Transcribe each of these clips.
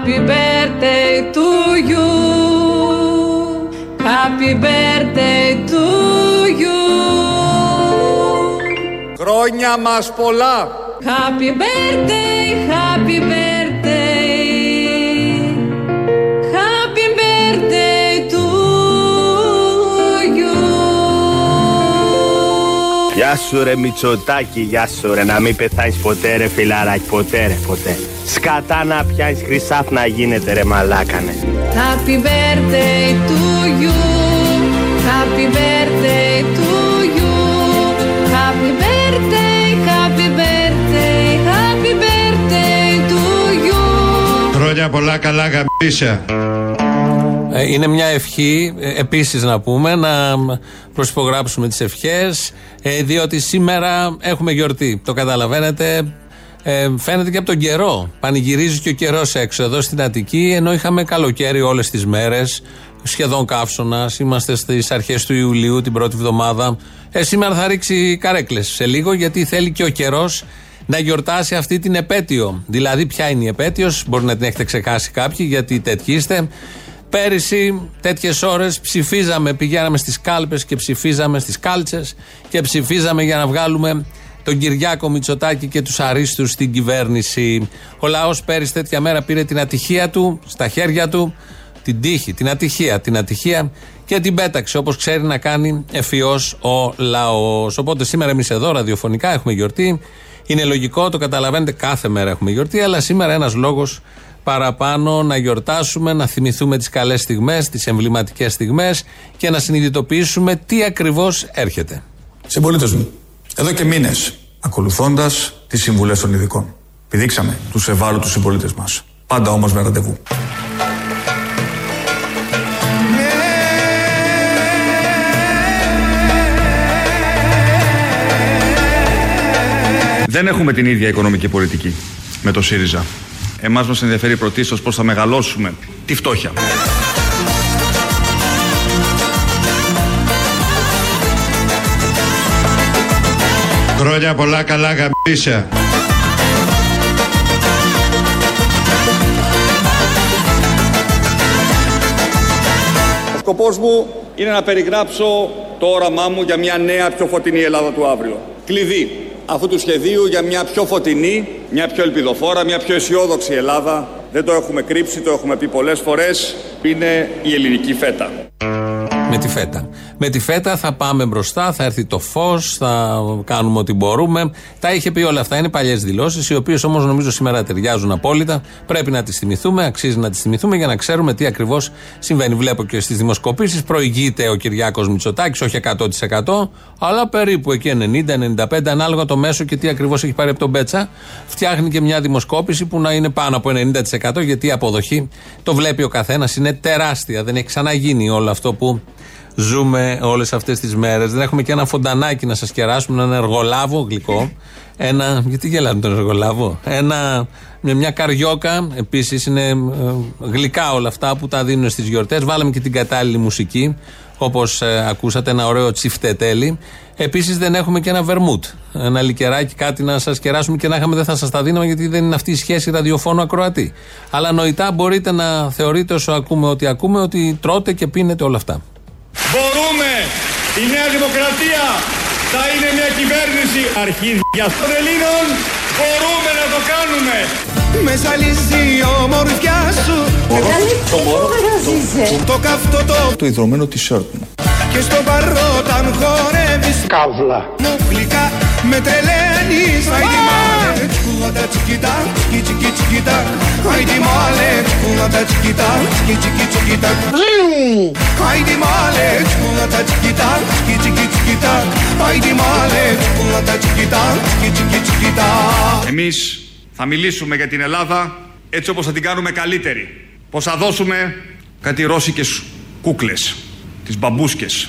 Happy birthday to you. Happy birthday to you. Χρόνια μας πολλά. Happy birthday, happy birthday. Γεια σου ρε Μητσοτάκη, γεια σου ρε Να μην πεθάνεις ποτέ ρε φιλαράκι, ποτέ ρε ποτέ Σκατά να πιάνεις χρυσάφ να γίνεται ρε μαλάκανε Happy birthday to you. Happy birthday to you. Happy birthday, happy birthday, happy birthday to you. Χρόνια πολλά καλά γαμπίσια. Ε, Είναι μια ευχή, ε, επίσης να πούμε, να προσυπογράψουμε τις ευχές, ε, διότι σήμερα έχουμε γιορτή. Το καταλαβαίνετε, ε, φαίνεται και από τον καιρό. Πανηγυρίζει και ο καιρός έξω εδώ στην Αττική, ενώ είχαμε καλοκαίρι όλες τις μέρες, σχεδόν καύσωνα. Είμαστε στις αρχές του Ιουλίου, την πρώτη εβδομάδα. Ε, σήμερα θα ρίξει καρέκλες σε λίγο, γιατί θέλει και ο καιρός να γιορτάσει αυτή την επέτειο. Δηλαδή, ποια είναι η επέτειος, μπορεί να την έχετε ξεχάσει κάποιοι, γιατί τέτοιοι είστε. Πέρυσι, τέτοιες ώρες ψηφίζαμε, πηγαίναμε στις κάλπες και ψηφίζαμε στις κάλτσες και ψηφίζαμε για να βγάλουμε τον Κυριάκο Μητσοτάκη και τους αρίστους στην κυβέρνηση. Ο λαός πέρυσι τέτοια μέρα πήρε την ατυχία του στα χέρια του, την τύχη, την ατυχία, την ατυχία και την πέταξε όπως ξέρει να κάνει ευφυό ο λαός. Οπότε σήμερα εμείς εδώ ραδιοφωνικά έχουμε γιορτή. Είναι λογικό, το καταλαβαίνετε, κάθε μέρα έχουμε γιορτή, αλλά σήμερα ένας λόγος παραπάνω να γιορτάσουμε, να θυμηθούμε τις καλές στιγμές, τις εμβληματικές στιγμές και να συνειδητοποιήσουμε τι ακριβώς έρχεται. Συμπολίτες μου, εδώ και μήνες, ακολουθώντας τις συμβουλές των ειδικών, πηδήξαμε τους ευάλωτους συμπολίτες μας. Πάντα όμως με ραντεβού. Δεν έχουμε την ίδια οικονομική πολιτική με το ΣΥΡΙΖΑ. Εμάς μας ενδιαφέρει πρωτίστως πώς θα μεγαλώσουμε τη φτώχεια. Χρόνια πολλά καλά γαμπίσια. Ο σκοπός μου είναι να περιγράψω το όραμά μου για μια νέα πιο φωτεινή Ελλάδα του αύριο. Κλειδί αυτού του σχεδίου για μια πιο φωτεινή, μια πιο ελπιδοφόρα, μια πιο αισιόδοξη Ελλάδα. Δεν το έχουμε κρύψει, το έχουμε πει πολλές φορές. Είναι η ελληνική φέτα. Με τη φέτα. Με τη φέτα θα πάμε μπροστά, θα έρθει το φως, θα κάνουμε ό,τι μπορούμε. Τα είχε πει όλα αυτά. Είναι παλιές δηλώσεις, οι οποίες όμως νομίζω σήμερα ταιριάζουν απόλυτα. Πρέπει να τις θυμηθούμε, αξίζει να τις θυμηθούμε για να ξέρουμε τι ακριβώς συμβαίνει. Βλέπω και στις δημοσκοπήσεις προηγείται ο Κυριάκος Μητσοτάκης, όχι 100%, αλλά περίπου εκεί 90-95, ανάλογα το μέσο και τι ακριβώς έχει πάρει από τον Μπέτσα. Φτιάχνει και μια δημοσκόπηση που να είναι πάνω από 90% γιατί η αποδοχή το βλέπει ο καθένας, είναι τεράστια. Δεν έχει ξαναγίνει όλο αυτό που ζούμε όλες αυτές τις μέρες. Δεν έχουμε και ένα φοντανάκι να σας κεράσουμε, έναν εργολάβο γλυκό. Ένα. Γιατί γελάνε τον εργολάβο; Ένα, με μια καριόκα. Επίσης είναι ε, γλυκά όλα αυτά που τα δίνουν στις γιορτές. Βάλαμε και την κατάλληλη μουσική. Όπως ακούσατε, ένα ωραίο τσιφτετέλι. Επίσης δεν έχουμε και ένα βερμούτ. Ένα λικεράκι, κάτι να σας κεράσουμε και να είχαμε δεν θα σας τα δίναμε γιατί δεν είναι αυτή η σχέση ραδιοφώνου ακροατή. Αλλά νοητά μπορείτε να θεωρείτε όσο ακούμε ότι ακούμε ότι τρώτε και πίνετε όλα αυτά. Μπορούμε! Η Νέα Δημοκρατία θα είναι μια κυβέρνηση αρχίδια των Ελλήνων. Μπορούμε να το κάνουμε! Με ζαλίζει η ομορφιά σου Το καυτό το Το ιδρωμένο t-shirt μου. Και στο παρόταν χορεύεις Καύλα Μου γλυκά με τρελαίνεις Άιντι μάλε τσικούγα τσικιτά Τσικι τσικι τσικιτά Άιντι μάλε τσικούγα τσικιτά Τσικι τσικι τσικιτά Άιντι μάλε τσικούγα τσικιτά Τσικι τσικι τσικιτά Άιντι μάλε τσικούγα τσικιτά Τσικι τσικι τσικιτά Εμείς θα μιλήσουμε για την Ελλάδα έτσι όπως θα την κάνουμε καλύτερη. Πως θα δώσουμε κάτι ρώσικες κούκλες. Τις μπαμπούσκες.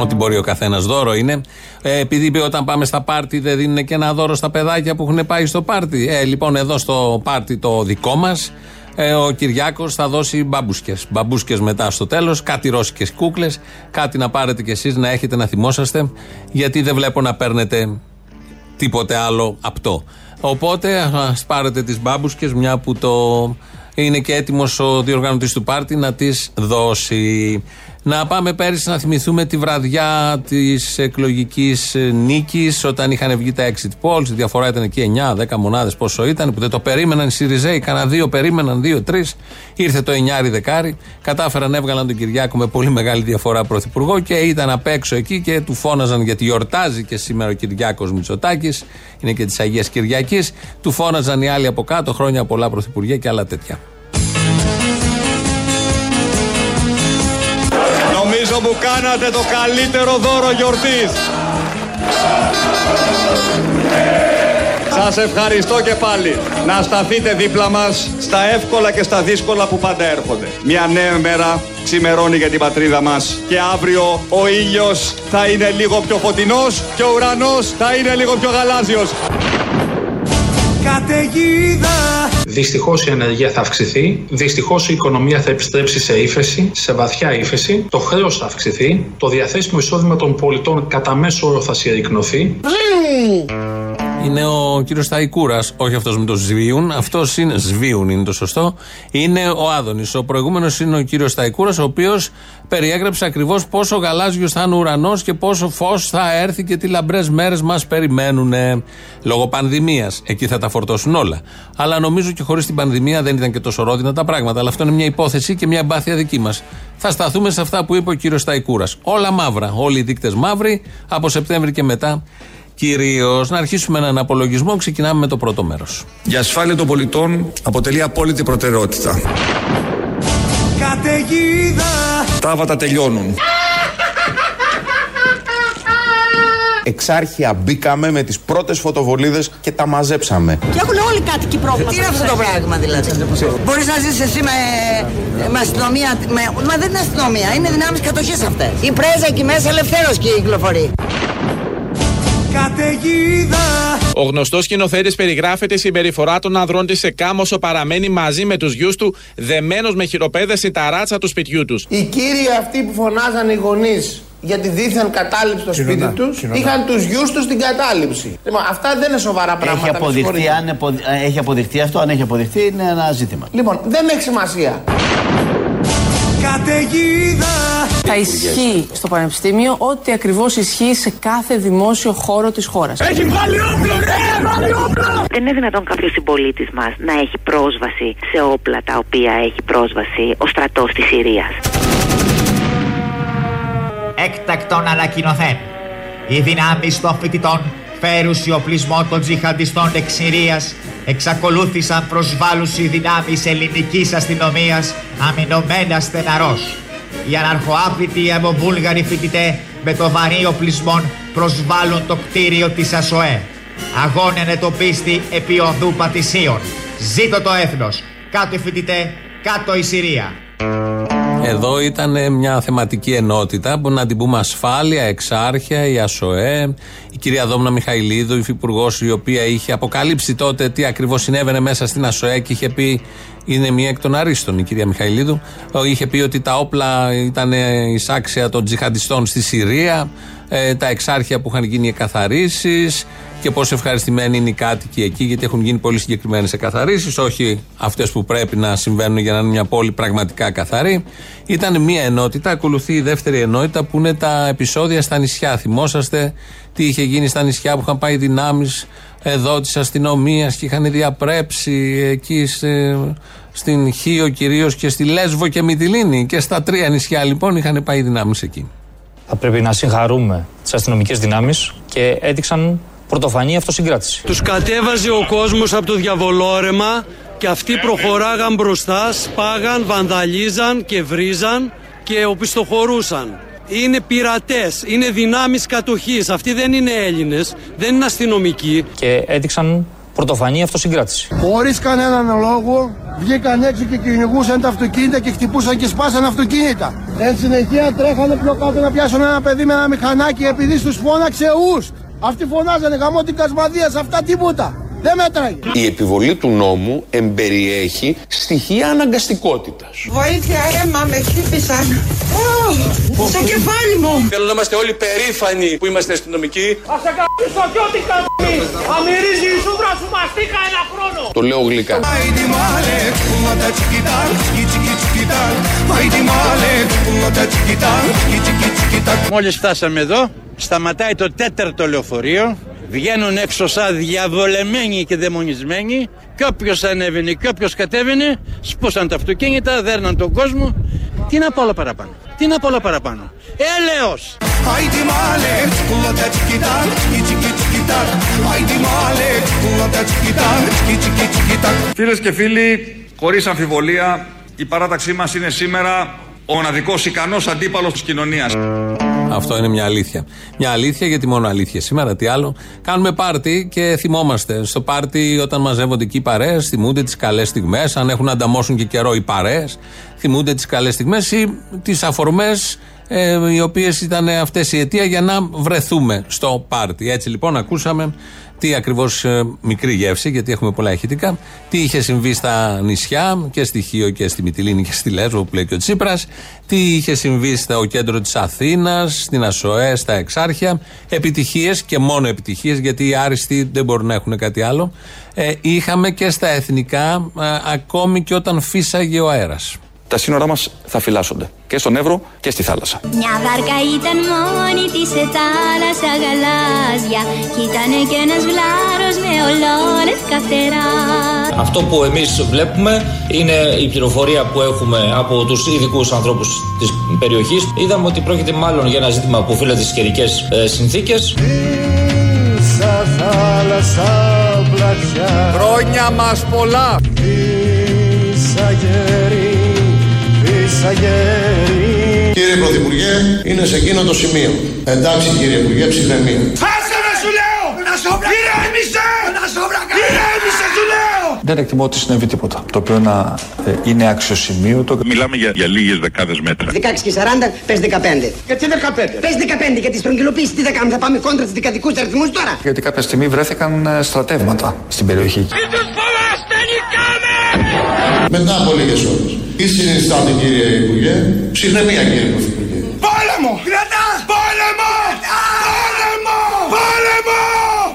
Ό,τι μπορεί ο καθένας δώρο είναι. Ε, επειδή είπε όταν πάμε στα πάρτι δεν δίνουν και ένα δώρο στα παιδάκια που έχουν πάει στο πάρτι. Ε, λοιπόν, εδώ στο πάρτι το δικό μας, ε, ο Κυριάκος θα δώσει μπαμπούσκες. Μπαμπούσκες μετά στο τέλος, κάτι ρώσικες κούκλες, κάτι να πάρετε κι εσείς να έχετε να θυμόσαστε, γιατί δεν βλέπω να παίρνετε τίποτε άλλο απτό. Οπότε ας πάρετε τις μπάμπουσκε, μια που το είναι και έτοιμος ο διοργανωτής του πάρτι να τις δώσει. Να πάμε πέρυσι να θυμηθούμε τη βραδιά της εκλογικής νίκης, όταν είχαν βγει τα exit polls. Η διαφορά ήταν εκεί 9-10 μονάδες, πόσο ήταν, που δεν το περίμεναν οι Σιριζέοι. Κανένα δύο περίμεναν, δύο-τρει. Ήρθε το 9 δεκάρι. Κατάφεραν, έβγαλαν τον Κυριάκο με πολύ μεγάλη διαφορά πρωθυπουργό και ήταν απ' έξω εκεί και του φώναζαν γιατί γιορτάζει και σήμερα ο Κυριάκος Μητσοτάκης. Είναι και της Αγίας Κυριακής. Του φώναζαν οι άλλοι από κάτω χρόνια πολλά πρωθυπουργία και άλλα τέτοια. Νομίζω μου κάνατε το καλύτερο δώρο γιορτής. Σας ευχαριστώ και πάλι. Να σταθείτε δίπλα μας στα εύκολα και στα δύσκολα που πάντα έρχονται. Μια νέα μέρα ξημερώνει για την πατρίδα μας και αύριο ο ήλιος θα είναι λίγο πιο φωτεινός και ο ουρανός θα είναι λίγο πιο γαλάζιος. Καταιγίδα Δυστυχώς η ανεργία θα αυξηθεί. Δυστυχώς η οικονομία θα επιστρέψει σε ύφεση, σε βαθιά ύφεση. Το χρέος θα αυξηθεί. Το διαθέσιμο εισόδημα των πολιτών κατά μέσο όρο θα συρρυκνωθεί. Είναι ο κύριος Ταϊκούρα, όχι αυτός με το σβίουν. Αυτός είναι, σβίουν είναι το σωστό. Είναι ο Άδωνης. Ο προηγούμενος είναι ο κύριος Ταϊκούρα, ο οποίος περιέγραψε ακριβώς πόσο γαλάζιος θα είναι ο ουρανός και πόσο φως θα έρθει και τι λαμπρές μέρες μας περιμένουν. Λόγω πανδημίας. Εκεί θα τα φορτώσουν όλα. Αλλά νομίζω και χωρίς την πανδημία δεν ήταν και τόσο ρόδινα τα πράγματα. Αλλά αυτό είναι μια υπόθεση και μια εμπάθεια δική μας. Θα σταθούμε σε αυτά που είπε ο κύριος Ταϊκούρα. Όλα μαύρα. Όλοι οι δείκτες μαύροι από Σεπτέμβρη και μετά κυρίως. Να αρχίσουμε έναν απολογισμό. Ξεκινάμε με το πρώτο μέρος. Η ασφάλεια των πολιτών αποτελεί απόλυτη προτεραιότητα. Καταιγίδα Τα άβατα τελειώνουν. Εξάρχεια μπήκαμε με τις πρώτες φωτοβολίδες και τα μαζέψαμε. Και έχουν όλοι κάτοικοι πρόβλημα. Τι είναι αυτό το πράγμα δηλαδή; Μπορείς να ζήσεις εσύ με, με αστυνομία. Με, μα δεν είναι αστυνομία, είναι δυνάμεις κατοχής αυτές. Η πρέζα εκεί μέσα ελευθέρως και κυκλοφορεί. Καταιγίδα Ο γνωστός σκηνοθέτης περιγράφεται η συμπεριφορά των ανδρών της σε κάμωσο παραμένει μαζί με τους γιους του, δεμένος με χειροπέδε στην ταράτσα του σπιτιού τους. Οι κύριοι αυτοί που φωνάζαν οι γονείς για τη δίθεν κατάληψη στο σπίτι τους, είχαν τους γιους τους στην κατάληψη. Λοιπόν, αυτά δεν είναι σοβαρά πράγματα. Έχει με αποδειχθεί, συγχωρείτε. αν επο- ε, έχει αποδειχθεί αυτό, αν έχει αποδειχθεί είναι ένα ζήτημα. Λοιπόν, δεν έχει σημασία. Καταιγίδα Θα ισχύει στο Πανεπιστήμιο ό,τι ακριβώς ισχύει σε κάθε δημόσιο χώρο της χώρας. Έχει βάλει όπλο, ναι, βάλει όπλο Δεν είναι δυνατόν κάποιος συμπολίτης μας να έχει πρόσβαση σε όπλα τα οποία έχει πρόσβαση ο στρατός της Συρίας. Έκτακτον ανακοινωθέν. Οι δυνάμεις των φοιτητών φέρουσι οπλισμό των τζιχαντιστών εξ Συρίας εξακολούθησαν προσβάλλουσι δυνάμεις ελληνικής αστυνομίας αμυνωμένα στεναρός. Οι αναρχοάπλητοι αιμοβούλγαροι φοιτητέ με το βαρύ οπλισμό προσβάλλουν το κτίριο της ΑΣΟΕ. Αγώνενε το πίστη επί οδού πατησίων. Ζήτω το έθνος. Κάτω οι φοιτητέ, κάτω η Συρία. Εδώ ήταν μια θεματική ενότητα που να την πούμε ασφάλεια, εξάρχεια, η ΑΣΟΕ, η κυρία Δόμνα Μιχαηλίδου, υφυπουργός, η οποία είχε αποκαλύψει τότε τι ακριβώς συνέβαινε μέσα στην ΑΣΟΕ και είχε πει. Είναι μία εκ των αρίστων η κυρία Μιχαηλίδου. Είχε πει ότι τα όπλα ήταν εισάξια των τζιχαντιστών στη Συρία, ε, τα εξάρχεια που είχαν γίνει εκαθαρίσεις και πόσο ευχαριστημένοι είναι οι κάτοικοι εκεί, γιατί έχουν γίνει πολύ συγκεκριμένες εκαθαρίσεις, όχι αυτές που πρέπει να συμβαίνουν για να είναι μια πόλη πραγματικά καθαρή. Ήταν μια ενότητα, ακολουθεί η δεύτερη ενότητα που είναι τα επεισόδια στα νησιά. Θυμόσαστε τι είχε γίνει στα νησιά που είχαν πάει δυνάμεις εδώ της αστυνομίας και είχαν διαπρέψει εκεί σε, στην Χίο κυρίως και στη Λέσβο και Μυτιλίνη. Και στα τρία νησιά λοιπόν είχαν πάει δυνάμεις εκεί. Θα πρέπει να συγχαρούμε τις αστυνομικές δυνάμεις και έδειξαν πρωτοφανή αυτοσυγκράτηση. Τους κατέβαζε ο κόσμος από το διαβολόρεμα και αυτοί προχωράγαν μπροστά, σπάγαν, βανδαλίζαν και βρίζαν και οπισθοχωρούσαν. Είναι πειρατές, είναι δυνάμεις κατοχής. Αυτοί δεν είναι Έλληνες, δεν είναι αστυνομικοί. Και έδειξαν πρωτοφανή αυτοσυγκράτηση. Χωρί κανέναν λόγο βγήκαν έξω και κυνηγούσαν τα αυτοκίνητα και χτυπούσαν και σπάσαν αυτοκίνητα. Εν συνεχεία τρέχανε πιο κάτω να πιάσουν ένα παιδί με ένα μηχανάκι επειδή του φώναξε ου. Αυτοί φωνάζανε γαμό την Κασμαδία, σε αυτά τίποτα. Δεν μέτραγε. Η επιβολή του νόμου εμπεριέχει στοιχεία αναγκαστικότητας. Βοήθεια, αίμα, με χτύπησαν. Στο κεφάλι μου. Θέλω να είμαστε όλοι περήφανοι που είμαστε αστυνομικοί. Ας σε καμπήσω κι ό,τι καμπείς Θα μυρίζει η σούβρα σου μαστίκα ένα χρόνο Το λέω γλυκά. Ai di male, una da chiquita, chiqui chiquita. Ai di male, una da chiquita, chiqui chiquita. Μόλις φτάσαμε εδώ, σταματάει το τέταρτο λεωφορείο, βγαίνουν έξω σαν διαβολεμένοι και δαιμονισμένοι και όποιος ανέβαινε και όποιος κατέβαινε, σπούσαν τα αυτοκίνητα, δέρναν τον κόσμο. Τι να πω όλα παραπάνω, τι να πω όλα παραπάνω. Έλεος! Ai di male, una da chiquita, chiqui chiquita. Ai di male, una da chiquita, chiqui chiquita. Φίλες και φίλοι, χωρίς αμφιβολία, η παράταξή μας είναι σήμερα ο μοναδικός ικανός αντίπαλος της κοινωνίας. Αυτό είναι μια αλήθεια. Μια αλήθεια γιατί μόνο αλήθεια σήμερα. Τι άλλο. Κάνουμε πάρτι και θυμόμαστε. Στο πάρτι, όταν μαζεύονται εκεί οι παρέες, θυμούνται τις καλές στιγμές. Αν έχουν να ανταμώσουν και καιρό οι παρέες, θυμούνται τις καλές στιγμές ή τις αφορμές ε, οι οποίες ήταν αυτές η αιτία για να βρεθούμε στο πάρτι. Έτσι λοιπόν ακούσαμε τι ακριβώς μικρή γεύση, γιατί έχουμε πολλά ηχητικά, τι είχε συμβεί στα νησιά και στη Χίο και στη Μυτιλίνη και στη Λέσβο που λέει και ο Τσίπρας, τι είχε συμβεί στο κέντρο της Αθήνας, στην Ασοέ, στα Εξάρχεια. Επιτυχίες και μόνο επιτυχίες, γιατί οι άριστοι δεν μπορούν να έχουν κάτι άλλο. Ε, είχαμε και στα εθνικά, ε, ακόμη και όταν φύσαγε ο αέρας. Τα σύνορά μας θα φυλάσσονται και στον Εύρο και στη θάλασσα. Μια βάρκα ήταν μόνη της σε θάλασσα γαλάζια Κι ήτανε και ένας βλάρος με ολόλευκα φτερά Αυτό που εμείς βλέπουμε είναι η πληροφορία που έχουμε από τους ειδικούς ανθρώπους της περιοχής. Είδαμε ότι πρόκειται μάλλον για ένα ζήτημα που οφείλεται στις καιρικές ε, συνθήκες. Ίσα θάλασσα πλατιά Χρόνια μας πολλά. Ίσα γέρι, ίσα γέρι Κύριε Πρωθυπουργέ, είναι σε εκείνο το σημείο. Εντάξει κύριε Υπουργέ, ψυχραιμία. Άσε με σου λέω! Ηρέμησε! Ηρέμησε σου λέω! Δεν εκτιμώ ότι συνέβη τίποτα. Το οποίο να ε, είναι αξιοσημείωτο. Μιλάμε για, για λίγες δεκάδες μέτρα. 16 και 40, πες 15. Γιατί 15. Πες 15 για τη στρογγυλοποίηση. Τι θα κάνουμε, θα πάμε κόντρα στους δικατικούς αριθμούς τώρα; Γιατί κάποια στιγμή βρέθηκαν ε, στρατεύματα στην περιοχή. Μετά από λίγες ώρες. Τι συνιστάτε κύριε Υπουργέ, ψυχραιμία κύριε Πρωθυπουργέ. Πόλεμο! Κρατά! Πόλεμο! Πόλεμο! Πόλεμο!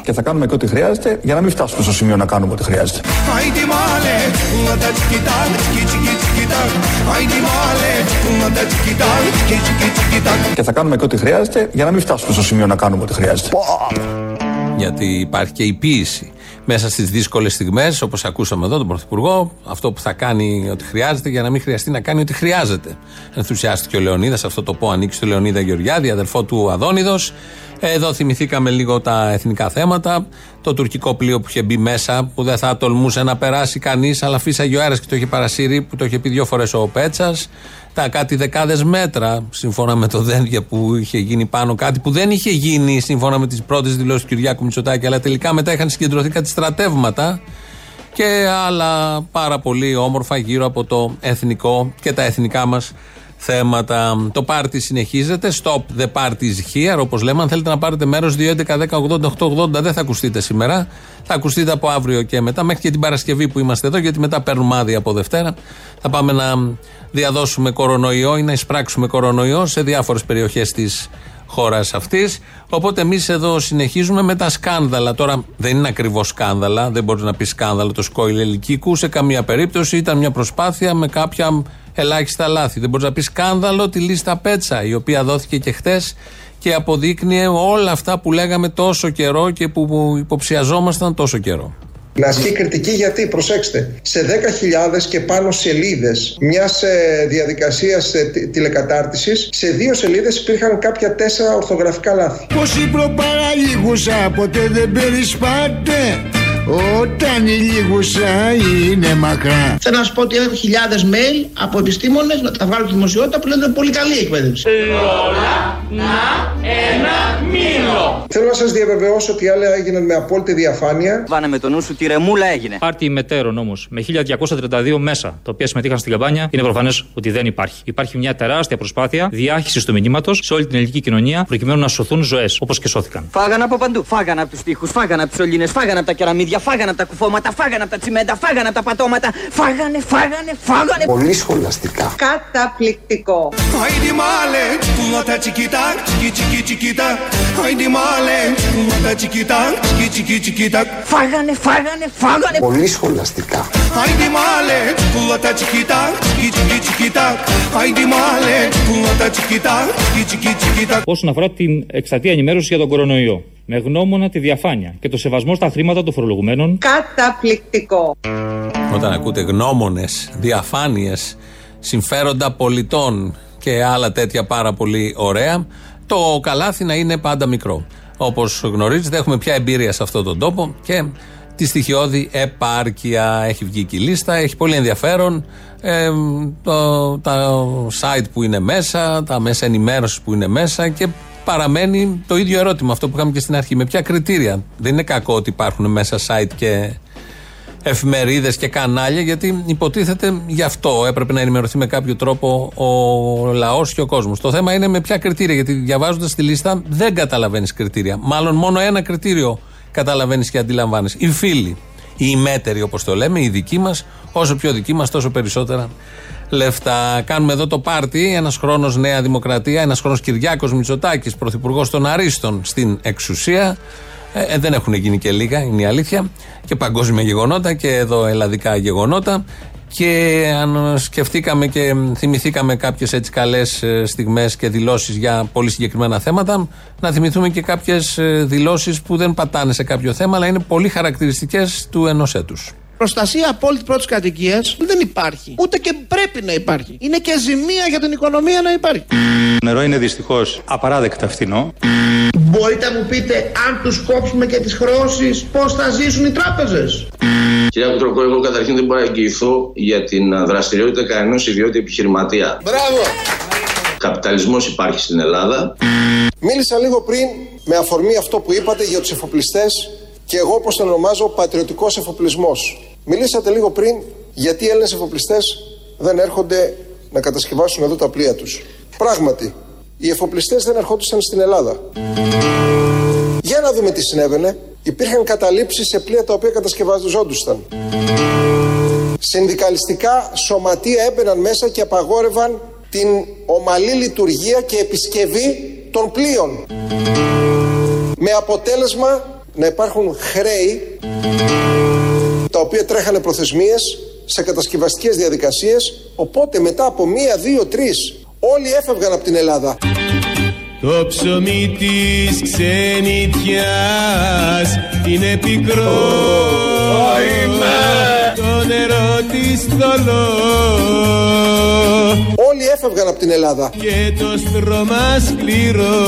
Και θα κάνουμε και ό,τι χρειάζεται για να μην φτάσουμε στο σημείο να κάνουμε ό,τι χρειάζεται. Ai di male, una da chiquita, chiqui chiquita. Ai di male, una da chiquita, chiqui chiquita. Και θα κάνουμε και ό,τι χρειάζεται για να μην φτάσουμε στο σημείο να κάνουμε ό,τι χρειάζεται. Γιατί υπάρχει και η πίεση μέσα στις δύσκολες στιγμές, όπως ακούσαμε εδώ τον Πρωθυπουργό, αυτό που θα κάνει ό,τι χρειάζεται για να μην χρειαστεί να κάνει ό,τι χρειάζεται. Ενθουσιάστηκε ο Λεωνίδας, αυτό το πω ανήκει στο Λεωνίδα Γεωργιάδη, αδερφό του Αδόνιδος. Εδώ θυμηθήκαμε λίγο τα εθνικά θέματα. Το τουρκικό πλοίο που είχε μπει μέσα, που δεν θα τολμούσε να περάσει κανείς, αλλά φύσαγε ο αέρας και το είχε παρασύρει, που το είχε πει δύο φορές ο Πέτσας. Τα κάτι δεκάδες μέτρα, σύμφωνα με το δένδια που είχε γίνει πάνω, κάτι που δεν είχε γίνει σύμφωνα με τις πρώτες δηλώσεις του Κυριάκου Μητσοτάκη, αλλά τελικά μετά είχαν συγκεντρωθεί κάτι στρατεύματα και άλλα πάρα πολύ όμορφα γύρω από το εθνικό και τα εθνικά μας θέματα. Το πάρτι συνεχίζεται. Stop the party here, όπως λέμε. Αν θέλετε να πάρετε μέρος, 2.11.10.80.880 δεν θα ακουστείτε σήμερα. Θα ακουστείτε από αύριο και μετά, μέχρι και την Παρασκευή που είμαστε εδώ, γιατί μετά παίρνουμε άδεια από Δευτέρα. Θα πάμε να διαδώσουμε κορονοϊό ή να εισπράξουμε κορονοϊό σε διάφορες περιοχές της χώρας αυτής. Οπότε εμείς εδώ συνεχίζουμε με τα σκάνδαλα. Τώρα δεν είναι ακριβώς σκάνδαλα, δεν μπορείς να πεις σκάνδαλο το σκόιλ ελικίκου σε καμία περίπτωση. Ήταν μια προσπάθεια με κάποια ελάχιστα λάθη. Δεν μπορείς να πεις σκάνδαλο τη λίστα Πέτσα, η οποία δόθηκε και χθε και αποδείκνυε όλα αυτά που λέγαμε τόσο καιρό και που που υποψιαζόμασταν τόσο καιρό. Να ασκεί κριτική γιατί, προσέξτε, σε 10.000 και πάνω σελίδες μιας ε, διαδικασίας ε, τι- τηλεκατάρτισης, σε δύο σελίδες υπήρχαν κάποια τέσσερα ορθογραφικά λάθη. Πως η προπαραλίγουσα ποτέ δεν περισπάται Όταν η λίγουσα είναι μακρά Θέλω να σου πω ότι έχω χιλιάδες mail από επιστήμονες να τα βγάλω στη δημοσιότητα που λένε ότι είναι πολύ καλή η εκπαίδευση. Θέλω να σας διαβεβαιώσω ότι άλλα έγιναν με απόλυτη διαφάνεια. Βάνε με το νου σου, τη ρεμούλα έγινε. Πάρτι μετέρων όμως με 1232 μέσα, τα οποία συμμετείχαν στην καμπάνια, είναι προφανές ότι δεν υπάρχει. Υπάρχει μια τεράστια προσπάθεια διάχυσης του μηνύματος σε όλη την ελληνική κοινωνία προκειμένου να σωθούν ζωές, όπως και σώθηκαν. Φάγανε από παντού. Φάγανε από τους τοίχους, φάγανε από τους σωλήνες, φάγανε από τα κεραμίδια, φάγανε από τα κουφώματα, φάγανε από τα τσιμέντα, φάγανε από τα πατώματα. Φάγανε, φάγανε, φάγανε. Πολύ σχολαστικά. Καταπληκτικό. Haydi male, çikolata çikita, çiki çiki çikita. Haydi male, çikolata çikita, çiki çiki çikita. Φάγανε, φάγανε, φάγανε. Πολύ σχολαστικά. Haydi male, çikolata çikita, çiki çiki çikita. Haydi male, çikolata çikita, çiki çiki çikita. όσον αφορά την εκστατεία ενημέρωσης για τον κορονοϊό. Με γνώμονα τη διαφάνεια και το σεβασμό στα χρήματα των φορολογουμένων. Καταπληκτικό. Όταν ακούτε γνώμονες, διαφάνειες, συμφέροντα πολιτών και άλλα τέτοια πάρα πολύ ωραία, το καλάθι να είναι πάντα μικρό. Όπως γνωρίζετε, έχουμε πια εμπειρία σε αυτόν τον τόπο και τη στοιχειώδη επάρκεια. Έχει βγει και η λίστα, έχει πολύ ενδιαφέρον. Ε, το, τα site που είναι μέσα, τα μέσα ενημέρωσης που είναι μέσα και παραμένει το ίδιο ερώτημα αυτό που είχαμε και στην αρχή. Με ποια κριτήρια; Δεν είναι κακό ότι υπάρχουν μέσα site και εφημερίδες και κανάλια, γιατί υποτίθεται γι' αυτό έπρεπε να ενημερωθεί με κάποιο τρόπο ο λαός και ο κόσμος. Το θέμα είναι με ποια κριτήρια, γιατί διαβάζοντας τη λίστα δεν καταλαβαίνεις κριτήρια. Μάλλον μόνο ένα κριτήριο καταλαβαίνεις και αντιλαμβάνεις. Οι φίλοι, οι ημέτεροι όπως το λέμε, οι δικοί μας, όσο πιο δικοί μας, τόσο περισσότερα λεφτά. Κάνουμε εδώ το πάρτι, ένας χρόνος Νέα Δημοκρατία, ένας χρόνος Κυριάκος Μητσοτάκης, πρωθυπουργός των Αρίστων στην εξουσία. Ε, ε, δεν έχουν γίνει και λίγα, είναι η αλήθεια. Και παγκόσμια γεγονότα και εδώ ελλαδικά γεγονότα. Και αν σκεφτήκαμε και θυμηθήκαμε κάποιες έτσι καλές στιγμές και δηλώσεις για πολύ συγκεκριμένα θέματα, να θυμηθούμε και κάποιες δηλώσεις που δεν πατάνε σε κάποιο θέμα, αλλά είναι πολύ χαρακτηριστικές του ενός έτους. Προστασία απόλυτη πρώτης κατοικίας δεν υπάρχει. Ούτε και πρέπει να υπάρχει. Είναι και ζημία για την οικονομία να υπάρχει. Το νερό είναι δυστυχώς απαράδεκτα φθηνό. Μπορείτε να μου πείτε αν τους κόψουμε και τις χρεώσει, πώς θα ζήσουν οι τράπεζες; Κυρία Κουτροκό, εγώ καταρχήν δεν μπορώ να εγγυηθώ για την δραστηριότητα κανένας ιδιώτη επιχειρηματία. Μπράβο! Καπιταλισμός υπάρχει στην Ελλάδα. Μίλησα λίγο πριν με αφορμή αυτό που είπατε για τους εφοπλιστές και εγώ όπως τον ονομάζω πατριωτικός εφοπλισμός. Μιλήσατε λίγο πριν γιατί οι Έλληνες εφοπλιστές δεν έρχονται να κατασκευάσουν εδώ τα πλοία τους. Πράγματι, οι εφοπλιστές δεν ερχόντουσαν στην Ελλάδα. Για να δούμε τι συνέβαινε. Υπήρχαν καταλήψεις σε πλοία τα οποία κατασκευαζόντουσαν. Συνδικαλιστικά σωματεία έμπαιναν μέσα και απαγόρευαν την ομαλή λειτουργία και επισκευή των πλοίων. Με αποτέλεσμα να υπάρχουν χρέη τα οποία τρέχανε προθεσμίες σε κατασκευαστικές διαδικασίες οπότε μετά από μία, δύο, τρεις όλοι έφευγαν από την Ελλάδα. Το ψωμί της ξενιτιάς είναι πικρό Το νερό της θολό Όλοι έφευγαν από την Ελλάδα. Και το στρώμα σκληρό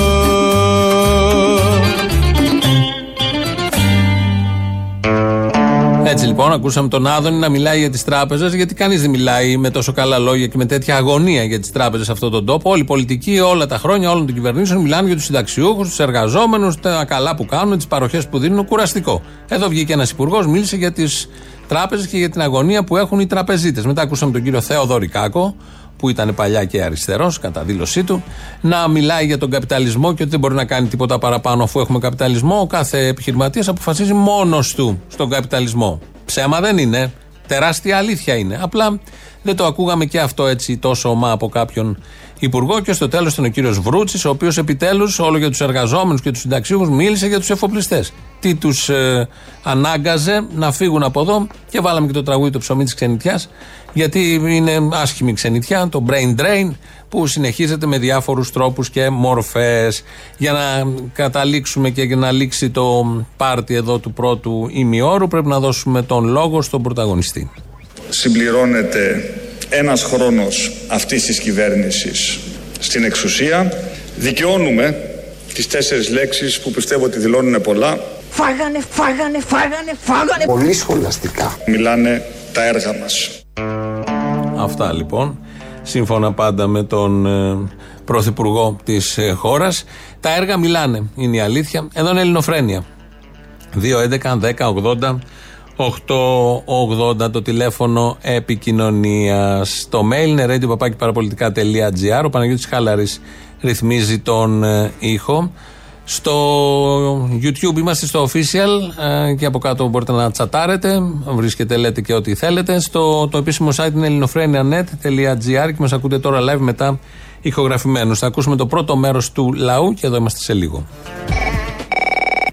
Έτσι λοιπόν, ακούσαμε τον Άδωνη να μιλάει για τις τράπεζες, γιατί κανείς δεν μιλάει με τόσο καλά λόγια και με τέτοια αγωνία για τις τράπεζες σε αυτόν τον τόπο. Όλοι οι πολιτικοί, όλα τα χρόνια, όλων των κυβερνήσεων μιλάνε για τους συνταξιούχους, τους εργαζόμενους, τα καλά που κάνουν, τις παροχές που δίνουν. Κουραστικό. Εδώ βγήκε ένας υπουργός, μίλησε για τις τράπεζες και για την αγωνία που έχουν οι τραπεζίτες. Μετά ακούσαμε τον κύριο Θεοδόρη Κάκο, που ήταν παλιά και αριστερός, κατά δήλωσή του, να μιλάει για τον καπιταλισμό και ότι δεν μπορεί να κάνει τίποτα παραπάνω αφού έχουμε καπιταλισμό. Ο κάθε επιχειρηματίας αποφασίζει μόνος του στον καπιταλισμό. Ψέμα δεν είναι. Τεράστια αλήθεια είναι. Απλά δεν το ακούγαμε και αυτό έτσι τόσο ομά από κάποιον υπουργό. Και στο τέλος ήταν ο κύριος Βρούτσης, ο οποίος επιτέλους όλο για τους εργαζόμενους και τους συνταξιούχους μίλησε για τους εφοπλιστές. Τι τους ε, ανάγκαζε να φύγουν από εδώ και βάλαμε και το τραγούδι του ψωμί της ξενιτιάς, γιατί είναι άσχημη ξενιτιά, το brain drain, που συνεχίζεται με διάφορους τρόπους και μορφές. Για να καταλήξουμε και για να λήξει το πάρτι εδώ του πρώτου ημιώρου, πρέπει να δώσουμε τον λόγο στον πρωταγωνιστή. Συμπληρώνεται ένας χρόνος αυτής της κυβέρνησης στην εξουσία. Δικαιώνουμε τις τέσσερις λέξεις που πιστεύω ότι δηλώνουν πολλά. Φάγανε, φάγανε, φάγανε, φάγανε. Πολύ σχολαστικά. Μιλάνε τα έργα μας. Αυτά λοιπόν. Σύμφωνα πάντα με τον ε, πρωθυπουργό της ε, χώρας. Τα έργα μιλάνε. Είναι η αλήθεια. Εδώ είναι Ελληνοφρένια. 2, 11, 10, 80, 880 το τηλέφωνο επικοινωνίας. Το mail είναι radio.parapolitica.gr. Ο Παναγιώτης Χάλαρης ρυθμίζει τον ε, ήχο. Στο YouTube είμαστε στο official ε, και από κάτω μπορείτε να τσατάρετε. Βρίσκετε, λέτε και ό,τι θέλετε. Στο το επίσημο site είναι ελληνοφρένια.net.gr και μας ακούτε τώρα live μετά ηχογραφημένους. Θα ακούσουμε το πρώτο μέρος του λαού και εδώ είμαστε σε λίγο.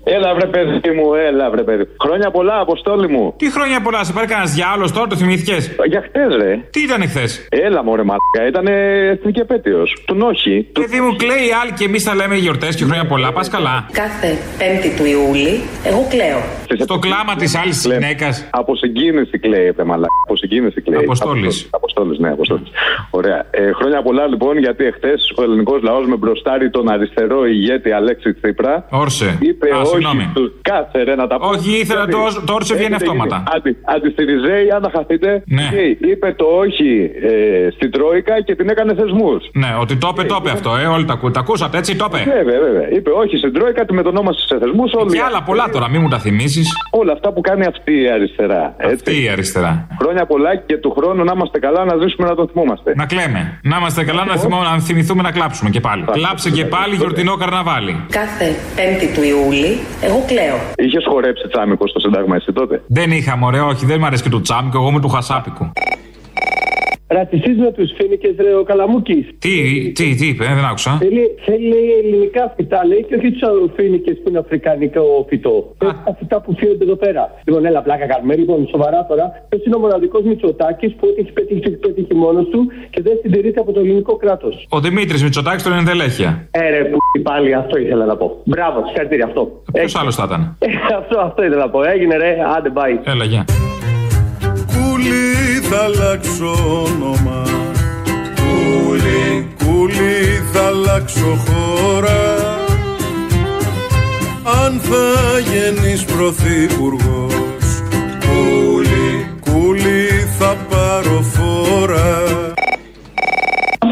Έλα βρε παιδί μου, έλα βρε παιδί. Χρόνια πολλά, αποστόλη μου. Τι χρόνια πολλά, σε πάρει κανένας διάλογος τώρα, το θυμήθηκες; Για χτε, ρε. Τι ήταν χθες; Έλα, μωρέ μαλάκα, ήταν εθνική επέτειος. Του Νόχι. Παιδί μου, κλαίει η άλλη και εμείς θα λέμε γιορτές και χρόνια πολλά. Πας καλά. Κάθε 5η του Ιούλη, εγώ κλαίω. Στο κλάμα της άλλης γυναίκας. Από συγκίνηση κλαίει, ρε μαλάκα. Από συγκίνηση κλαίει. Αποστόλης. Αποστόλης, ναι, αποστόλης. Ωραία. Ε, χρόνια πολλά λοιπόν, γιατί εχθές ο ελληνικός λαός με μπροστάρει τον αριστερό ηγέτη Αλέξη Τσίπρα. Όρσε. Είπε Α, όχι συγγνώμη. στους- Κάτσε ρε να τα πω. Όχι, ήθελα το, το όρσε βγαίνει Έχετε αυτόματα. γίνει. Αντι, αντιστηριζέει, αν τα χαθείτε. Ναι. Και είπε το όχι ε, στην Τρόικα και την έκανε θεσμούς. Ναι, ότι το είπε, το είπε αυτό, ε. Όλοι τα, ακού- τα ακούσατε, έτσι το είπε. Βέβαια, βέβαια. Είπε όχι στην Τρόικα, τη μετονόμασε σε θεσμούς. Και άλλα πολλά τώρα, μην μου τα θυμίσεις. Όλα αυτά που κάνει αυτή η αριστερά. Έτσι. Αυτή η αριστερά. Χρόνια πολλά και του χρόνου να είμαστε καλά, να ζήσουμε να τον θυμόμαστε. Να κλαίμε. Να είμαστε καλά, να, θυμώ, να θυμηθούμε να κλάψουμε και πάλι. Κλάψε και πάλι γιορτινό καρναβάλι. Κάθε 5η του Ιούλη, εγώ κλαίω. Είχες χορέψει τσάμικο στο Σύνταγμα εσύ τότε; Δεν είχα μωρέ, όχι, δεν μου αρέσει και το τσάμικο, εγώ είμαι του χασάπικου. Ρατσιστής με τους φίνικες, ρε ο Καλαμούκης. Τι, τι, τι είπε, ε, δεν άκουσα. Θέλει, θέλει λέει, ελληνικά φυτά, λέει, και όχι τους φίνικες που είναι αφρικανικό φυτό. Θέλει τα φυτά που φύγονται εδώ πέρα. Λοιπόν, έλα, πλάκα κάνουμε. Λοιπόν, σοβαρά τώρα, ποιος είναι ο μοναδικός Μητσοτάκης που ό,τι έχει πετύχει, το έχει πετύχει μόνος του και δεν συντηρείται από το ελληνικό κράτος; Ο Δημήτρης Μητσοτάκης τον ενδελέχεια. Ε, ρε, που πάλι αυτό ήθελα να πω. Μπράβο, συγχαρητήρια αυτό. Ποιος άλλος θα ήταν; Ε, αυτό, αυτό ήθελα να πω. Έγινε, ρε, άντε, bye. Έλα, γεια. Κούλι θα αλλάξω όνομα. Κούλι, κούλι θα αλλάξω χώρα. Αν θα γεννείς πρωθυπουργός Κούλι, κούλι θα πάρω φόρα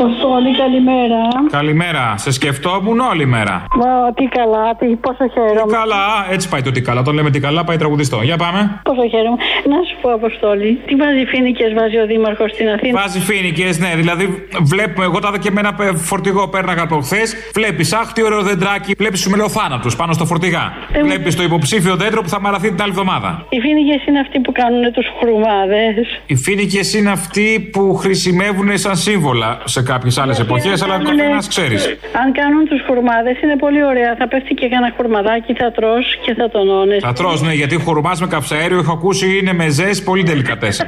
Αποστόλη, καλημέρα. Καλημέρα. Σε σκεφτόμουν όλη μέρα. Μα, τι καλά, τι, πόσο χαίρομαι. Καλά, έτσι πάει το τι καλά. Όταν λέμε τι καλά, πάει τραγουδιστό. Για πάμε. Πόσο χαίρομαι. Να σου πω, Αποστόλη, τι βάζει φίνικε βάζει ο Δήμαρχος στην Αθήνα; Βάζει φίνικε, ναι. Δηλαδή, βλέπουμε, εγώ τα είδα και με ένα πε- φορτηγό πέρναγα από χθες. Βλέπεις, αχ, τι ωραίο δεντράκι. Βλέπεις του μελοθάνατους πάνω στο φορτηγά. Ε, Βλέπεις το υποψήφιο δέντρο που θα μαραθεί την άλλη εβδομάδα. Οι φίνικε είναι αυτοί που κάνουν τους χρουμάδες. Οι φίνικε είναι αυτοί που χρησιμεύουν σαν σύμβολα σε κάποιες άλλες εποχές, αλλά ο καθένας ξέρεις. Αν κάνουν τους χουρμάδες είναι πολύ ωραία. Θα πέφτει και κανένα χουρμαδάκι, θα τρως και θα τονώνεις. Θα τρως, ναι, γιατί χουρμάς με καυσαέριο έχω ακούσει είναι μεζέ πολύ τελικατέ.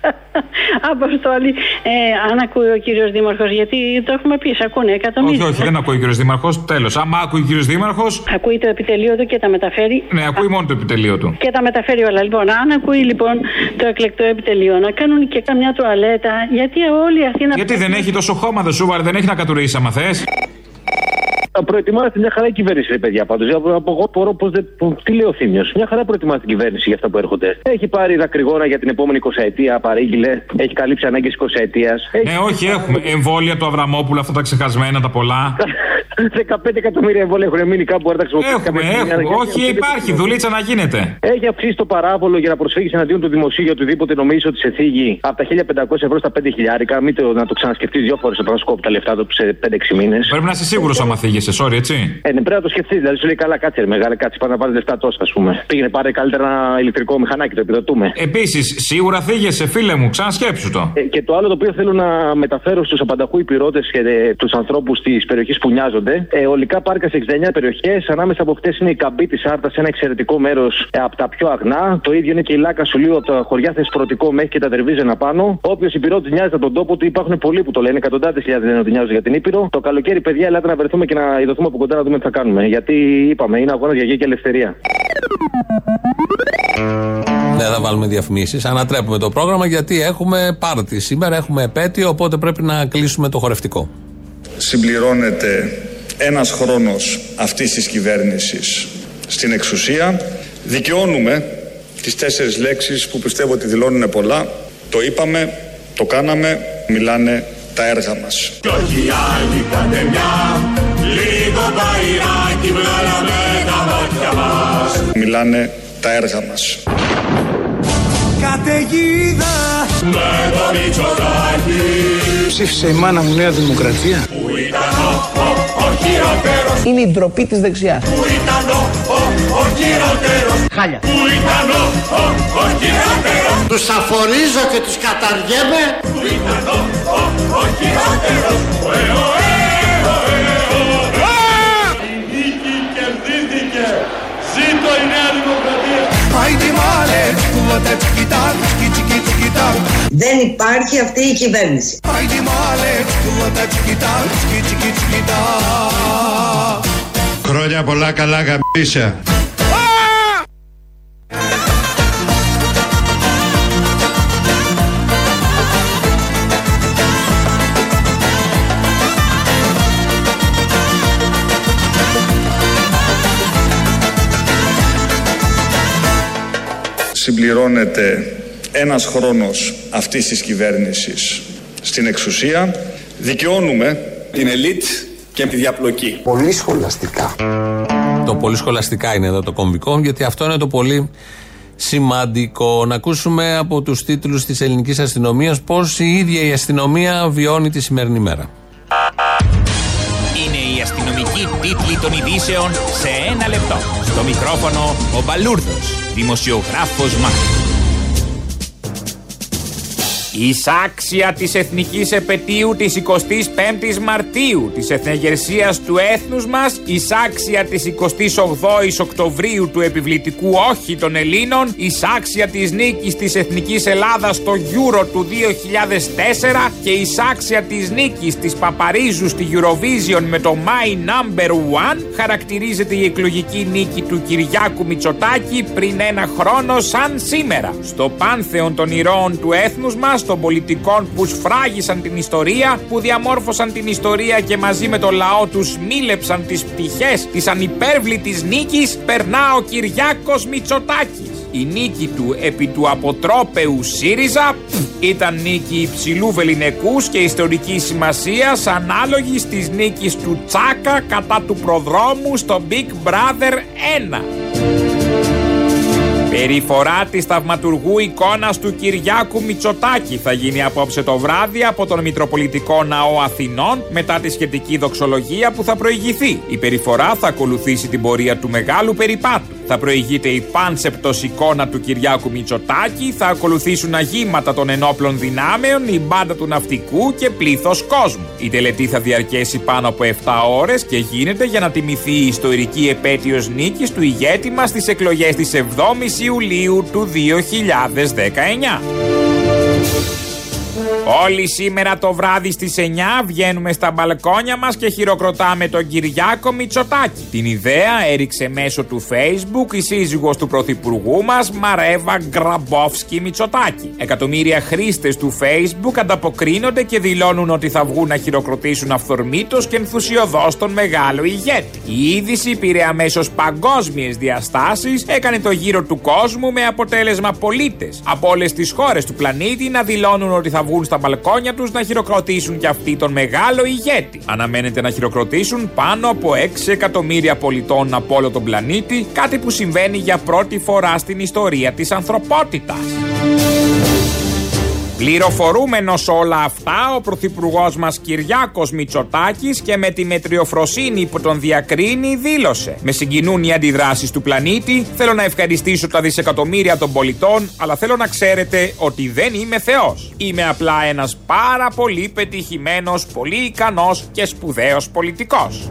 Αποστόλη, ε, αν ακούει ο κύριος Δήμαρχος, γιατί το έχουμε πει, σε ακούνε εκατομμύρια. όχι, όχι, δεν ακούει ο κύριος Δήμαρχος. Τέλος. Άμα ακούει ο κύριος Δήμαρχο, Ακούει το επιτελείο του και τα μεταφέρει. ναι, ακούει μόνο το επιτελείο του. Και τα μεταφέρει όλα. Λοιπόν, αν ακούει λοιπόν το εκλεκτό επιτελείο να κάνουν και καμιά τουαλέτα, γιατί όλη η Αθήνα. Γιατί δεν έχει τόσο χώμα, δεν σου βάλε, δεν έχει να κατουρίσει άμα θες. Προετοιμάζεται μια χαρά η κυβέρνηση, ρε παιδιά. Πάντως, από εγώ μπορώ πώς δεν. που- Τι λέει ο Θήμιος. Μια χαρά προετοιμάζεται η κυβέρνηση για αυτά που έρχονται. Έχει πάρει δακρυγόνα για την επόμενη 20 ετία, παρήγγειλε. Έχει καλύψει ανάγκες 20 ετία. Ναι, όχι, έχουμε εμβόλια του Αβραμόπουλου, αυτά τα ξεχασμένα, τα πολλά. 15 εκατομμύρια εμβόλια έχουν μείνει κάπου μπορεί να τα χρησιμοποιήσει. Έχουμε, κάποια στιγμή, έχουμε. αλλά Όχι, γιατί- υπάρχει, δουλίτσα να γίνεται. Έχει αυξήσει το παράβολο για να προσφύγεις εναντίον του δημοσίου για οτιδήποτε νομίζεις ότι σε θίγει από τα 1500 ευρώ στα 5 χιλιάρικα. Μην το, να το ξανασκεφτείς δύο φορές όταν θα σκόπει τα λεφτά του σε 5-6 μήνες. Πρέπει να είσαι σίγουρος άμα θίγεσαι, sorry, έτσι; Ε, ναι, πρέπει να το σκεφτείς. Δηλαδή σου λέει καλά, κάτσε ρε μεγάλε, κάτσε πάνω να πάρει λεφτά τόσα, ας πούμε. Πήγαινε πάρε καλύτερα ένα ηλεκτρικό μηχανάκι, το επιδοτούμε. Επίσης, σίγουρα θίγεσαι, φίλε μου, ξανασκέψου το. Ε, και το άλλο το οποίο θέλω να μεταφέρω στους απανταχού υπηρώτε και ε, τους ανθρώπους της περιοχής που νοιάζονται. Ε, ολικά πάρκα σε 69 περιοχές. Ανάμεσα από αυτέ είναι η καμπή της Άρτας, ένα εξαιρετικό μέρος ε, από τα πιο αγνά. Το ίδιο είναι και η Λάκα Σουλίου από τα χωριά Θεσπρωτικό μέχρι και τα Δερβίζενα πάνω. Όποιος υπηρώτη νοιάζεται από τον τόπο του, υπάρχουν πολλοί που το λένε. Εκατοντάδες χιλιάδες λένε ότι νοιάζονται για την Ήπειρο. Το καλοκαίρι, παιδιά, ελάτε να βρεθούμε και να ειδωθούμε από κοντά να δούμε τι θα κάνουμε. Γιατί είπαμε, είναι αγώνα για γη και ελευθερία. Δεν θα βάλουμε διαφημίσεις. Ανατρέπουμε το πρόγραμμα γιατί έχουμε πάρτι. Σήμερα έχουμε επέτειο, οπότε πρέπει να κλείσουμε το χορευτικό. Συμπληρώνεται ένας χρόνος αυτής της κυβέρνησης στην εξουσία. Δικαιώνουμε τις τέσσερις λέξεις που πιστεύω ότι δηλώνουν πολλά. Το είπαμε, το κάναμε, μιλάνε τα έργα μας. Μπαϊράκι βγάλαμε τα μάτια μας Μιλάνε τα έργα μας. Καταιγίδα Με το Μητσοτάκι Ψήφισε η μάνα μου Νέα Δημοκρατία. Που ήταν ο, ο, όχι Είναι η ντροπή της δεξιάς. Πού ήταν ο, ο, ο χειρότερος Χάλια. Πού ήταν ο, ο, ο χειρότερος Τους αφορίζω και τους καταργέμαι. Πού ήταν ο, ο, ο χειρότερος Ωε, ωε, ωε, Δεν υπάρχει αυτή η κυβέρνηση. Άιντι μάλε, κουβάτα τσικιτά, τσικι τσικιτά. Χρόνια πολλά καλά γαμπίσια. Συμπληρώνεται ένας χρόνος αυτής της κυβέρνησης στην εξουσία. Δικαιώνουμε Την ελίτ και τη διαπλοκή. Πολύ σχολαστικά. Το πολύ σχολαστικά είναι εδώ το κομβικό, γιατί αυτό είναι το πολύ σημαντικό. Να ακούσουμε από τους τίτλους της ελληνικής αστυνομίας πώς η ίδια η αστυνομία βιώνει τη σημερινή μέρα. Είναι η αστυνομική τίτλη των ειδήσεων σε ένα λεπτό. Στο μικρόφωνο ο Μπαλούρδος, δημοσιογράφος Μάρκος. Η εισάξια της εθνικής επαιτίου της 25ης Μαρτίου της εθνεγερσίας του έθνους μας, η εισάξια της 28ης Οκτωβρίου του επιβλητικού όχι των Ελλήνων, η εισάξια της νίκης της εθνικής Ελλάδας στο Euro του 2004 και η εισάξια της νίκης της Παπαρίζου στη Eurovision με το My Number One χαρακτηρίζεται η εκλογική νίκη του Κυριάκου Μητσοτάκη πριν ένα χρόνο σαν σήμερα. Στο πάνθεον των ηρώων του έθνους μας, των πολιτικών που σφράγισαν την ιστορία, που διαμόρφωσαν την ιστορία και μαζί με το λαό τους μίλεψαν τις πτυχές της ανυπέρβλητης νίκης, περνά ο Κυριάκος Μητσοτάκης. Η νίκη του επί του αποτρόπαιου ΣΥΡΙΖΑ πφ, ήταν νίκη υψηλού βεληνικούς και ιστορικής σημασίας ανάλογη της νίκης του Τσάκα κατά του προδρόμου στο Big Brother 1. Περιφορά της θαυματουργού εικόνας του Κυριάκου Μητσοτάκη θα γίνει απόψε το βράδυ από τον Μητροπολιτικό Ναό Αθηνών μετά τη σχετική δοξολογία που θα προηγηθεί. Η περιφορά θα ακολουθήσει την πορεία του μεγάλου περιπάτου. Θα προηγείται η πάνσεπτος εικόνα του Κυριάκου Μητσοτάκη, θα ακολουθήσουν αγήματα των ενόπλων δυνάμεων, η μπάντα του ναυτικού και πλήθος κόσμου. Η τελετή θα διαρκέσει πάνω από 7 ώρες και γίνεται για να τιμηθεί η ιστορική επέτειος νίκης του ηγέτη μας στις εκλογές της 7ης Ιουλίου του 2019. Όλοι σήμερα το βράδυ στις 9 βγαίνουμε στα μπαλκόνια μας και χειροκροτάμε τον Κυριάκο Μητσοτάκη. Την ιδέα έριξε μέσω του facebook η σύζυγος του πρωθυπουργού μας Μαρέβα Γκραμπόφσκι Μητσοτάκη. Εκατομμύρια χρήστες του facebook ανταποκρίνονται και δηλώνουν ότι θα βγουν να χειροκροτήσουν αυθορμήτως και ενθουσιοδός τον μεγάλο ηγέτη. Η είδηση πήρε αμέσως παγκόσμιες διαστάσεις, έκανε το γύρο του κόσμου με αποτέλεσμα πολίτες από όλες τις χώρες του πλανήτη να δηλώνουν ότι θα βγουν στα μπαλκόνια τους να χειροκροτήσουν και αυτοί τον μεγάλο ηγέτη. Αναμένεται να χειροκροτήσουν πάνω από 6 εκατομμύρια πολιτών από όλο τον πλανήτη, κάτι που συμβαίνει για πρώτη φορά στην ιστορία της ανθρωπότητας. Πληροφορούμενος όλα αυτά, ο πρωθυπουργός μας Κυριάκος Μητσοτάκης και με τη μετριοφροσύνη που τον διακρίνει, δήλωσε: Με συγκινούν οι αντιδράσεις του πλανήτη. Θέλω να ευχαριστήσω τα δισεκατομμύρια των πολιτών, αλλά θέλω να ξέρετε ότι δεν είμαι Θεός. Είμαι απλά ένας πάρα πολύ πετυχημένος, πολύ ικανός και σπουδαίος πολιτικός.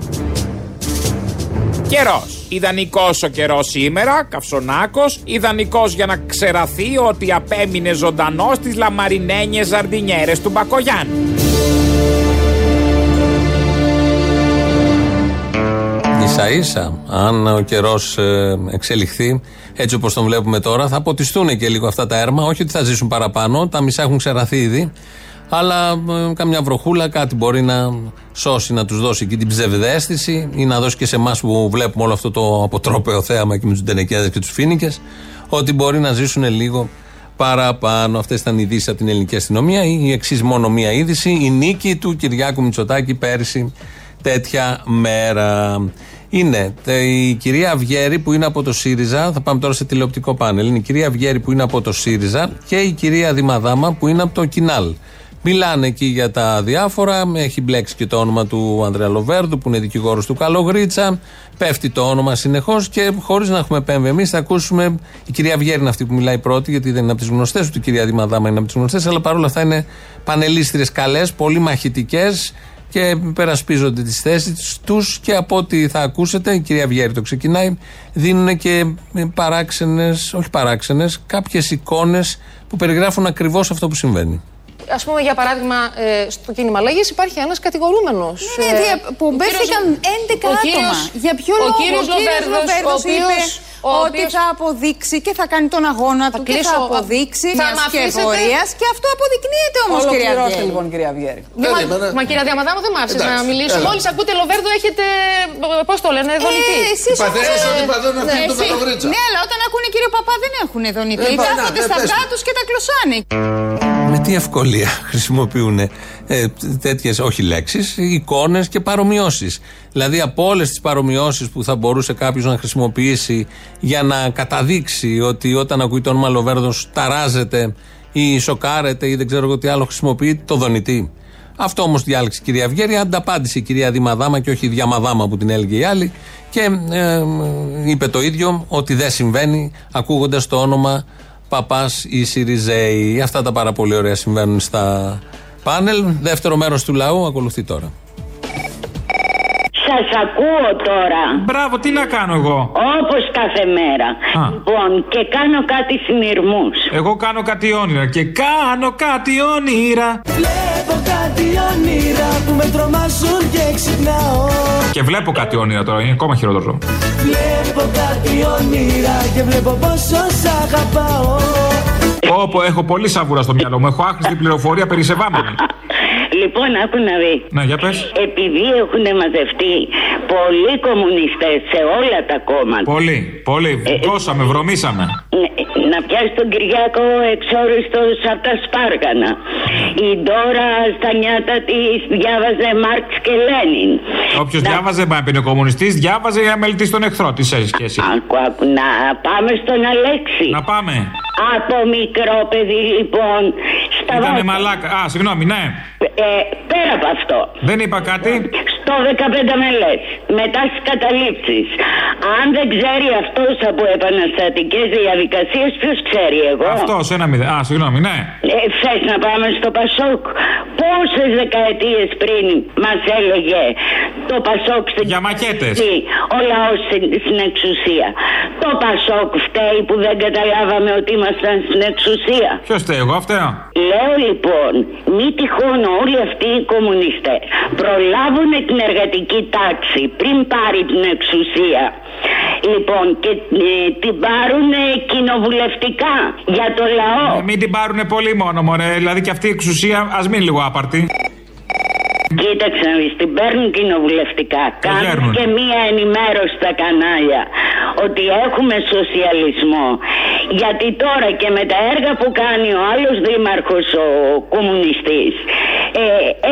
Καιρός. Ιδανικός ο καιρός σήμερα, καυσονάκος. Ιδανικός για να ξεραθεί ότι απέμεινε ζωντανός στις λαμαρινένιες ζαρντινιέρε του Μπακογιάννη. σα ίσα, αν ο καιρός εξελιχθεί έτσι όπως τον βλέπουμε τώρα, θα ποτιστούν και λίγο αυτά τα έρμα. Όχι ότι θα ζήσουν παραπάνω, τα μισά έχουν ξεραθεί ήδη. Αλλά ε, καμιά βροχούλα κάτι μπορεί να σώσει, να τους δώσει εκεί την ψευδέστηση ή να δώσει και σε εμάς που βλέπουμε όλο αυτό το αποτρόπαιο θέαμα και με τους Ντενεκέδε και τους Φίνικες, ότι μπορεί να ζήσουν λίγο παραπάνω. Αυτές ήταν οι ειδήσεις από την ελληνική αστυνομία. Η εξής μόνο μία είδηση. Η νίκη του Κυριάκου Μητσοτάκη πέρσι τέτοια μέρα. Είναι η κυρία Αυγέρη που είναι από το ΣΥΡΙΖΑ. Θα πάμε τώρα σε τηλεοπτικό πάνελ. Είναι η κυρία Αυγέρη που είναι από το ΣΥΡΙΖΑ και η κυρία Δημαδάμα που είναι από το ΚΙΝΑΛ. Μιλάνε εκεί για τα διάφορα. Έχει μπλέξει και το όνομα του Ανδρέα Λοβέρδου, που είναι δικηγόρος του Καλογρίτσα. Πέφτει το όνομα συνεχώς και χωρίς να έχουμε επέμβει εμείς, θα ακούσουμε. Η κυρία Βιέρη είναι αυτή που μιλάει πρώτη, γιατί δεν είναι από τις γνωστές, ούτε η κυρία Δημαδάμα είναι από τις γνωστές, αλλά παρόλα αυτά είναι πανελίστριες καλές, πολύ μαχητικές και περασπίζονται τις θέσεις τους και από ό,τι θα ακούσετε, η κυρία Βιέρη το ξεκινάει, δίνουν και παράξενες, όχι παράξενες, κάποιες εικόνες που περιγράφουν ακριβώς αυτό που συμβαίνει. Α πούμε, για παράδειγμα, ε, στο κίνημα Αλλαγή υπάρχει ένας κατηγορούμενος. Ναι, ναι, που μπέθηκαν 11 άτομα. Για ποιο ο λόγο κύριος ο κύριος Λοβέρδος, Λοβέρδος ο οποίος- είπε ο ότι οποίος- θα αποδείξει και θα κάνει τον αγώνα του και κλείσω, θα αποδείξει θα μιας μ' αφήσετε- σκευωρία. Και αυτό αποδεικνύεται όμως, κυρία Ολοκληρώστε, Βιέρη. λοιπόν, κυρία Βιέρη. Μα, μα κυρία Διαμαδάμου δεν μ' άφησε να μιλήσω. Μόλις ακούτε Λοβέρδο έχετε. Πώς το λένε, δονητή. Ε, εσείς Παθαίνεις όμως, ότι ε, παθαίνουν αυτοί ναι, του εσύ- Καλογρίτσα. Ναι, αλλά όταν ακούνε κύριο Παπά δεν έχουν δονητή. Ε, πα- να, Κάθονται ε, στα πες αυγά το. τους και τα κλωσάνε. Με τι ευκολία χρησιμοποιούν ε, τέτοιες, όχι λέξεις, εικόνες και παρομοιώσεις. Δηλαδή από όλες τις παρομοιώσεις που θα μπορούσε κάποιος να χρησιμοποιήσει για να καταδείξει ότι όταν ακούει το όνομα Λοβέρδος ταράζεται ή σοκάρεται ή δεν ξέρω εγώ τι άλλο χρησιμοποιεί, το δονητή. Αυτό όμως διάλεξε η κυρία Βιέρη, ανταπάντησε η κυρία Δημαδάμα και όχι η Διαμαδάμα που την έλεγε η άλλη. Και ε, είπε το ίδιο ότι δεν συμβαίνει ακούγοντας το όνομα Παπάς ή Σιριζέη. Αυτά τα πάρα πολύ ωραία συμβαίνουν στα πάνελ. Δεύτερο μέρος του λαού ακολουθεί τώρα. Σας ακούω τώρα. Μπράβο, τι να κάνω εγώ; Όπως κάθε μέρα. Α. Λοιπόν, και κάνω κάτι συνειρμούς. Εγώ κάνω κάτι όνειρα και κάνω κάτι όνειρα. Βλέπω κάτι όνειρα που με τρομάζουν και ξυπνάω Και βλέπω κάτι όνειρα τώρα, είναι ακόμα χειρότερο. Βλέπω κάτι όνειρα και βλέπω πόσο σ' αγαπάω Όπω έχω πολύ σαβούρα στο μυαλό μου, έχω άχρηστη πληροφορία περισεβάμενη. Λοιπόν, άκου να δεις. Ναι, για πες. Επειδή έχουν μαζευτεί πολλοί κομμουνιστές σε όλα τα κόμματα. Πολύ, πολύ. Βγώσαμε, βρωμήσαμε. Ναι, Να πιάσει τον Κυριάκο εξόριστος από τα Σπάργανα. Η Ντόρα στα νιάτα της διάβαζε Μάρξ και Λένιν. Όποιος διάβαζε, μα είναι κομμουνιστής, διάβαζε για να μελετήσει τον εχθρό. Τι έχει σχέση. Άκου, άκου, να πάμε στον Αλέξη. Να πάμε. Από μικρό παιδί λοιπόν στα Ήτανε βάθη. μαλάκα. Α, συγγνώμη, ναι. Ε, πέρα από αυτό. Δεν είπα κάτι. Στο 15 μελές, μετά στις καταλήψεις. Αν δεν ξέρει αυτός από επαναστατικές διαδικασίες, ποιος ξέρει εγώ; Αυτός, ένα μηδέν. Α, συγγνώμη, ναι. Ε, θες να πάμε στο Πασόκ; Πόσες δεκαετίες πριν μας έλεγε το Πασόκ στην Για μακέτες. εξουσία, Ο λαός στην, στην εξουσία; Το Πασόκ φταίει που δεν καταλάβαμε ότι ήμασταν στην εξουσία. Ποιος φταίει, εγώ φταίω; Λέω λοιπόν, μη τυχόν όλοι αυτοί οι κομμουνιστές προλάβουν την εργατική τάξη πριν πάρει την εξουσία. Λοιπόν, και ε, την πάρουν κοινοβουλευτικά για το λαό. Ε, μην την πάρουνε πολύ μόνο, μωρέ. Δηλαδή και αυτή η εξουσία, ας μείνει λίγο άπαρτη. Κοίταξε να δεις, την παίρνουν κοινοβουλευτικά. Κάνουν παίρνουν. και μία ενημέρωση στα κανάλια ότι έχουμε σοσιαλισμό. Γιατί τώρα και με τα έργα που κάνει ο άλλος δήμαρχος, ο κομμουνιστής, ε,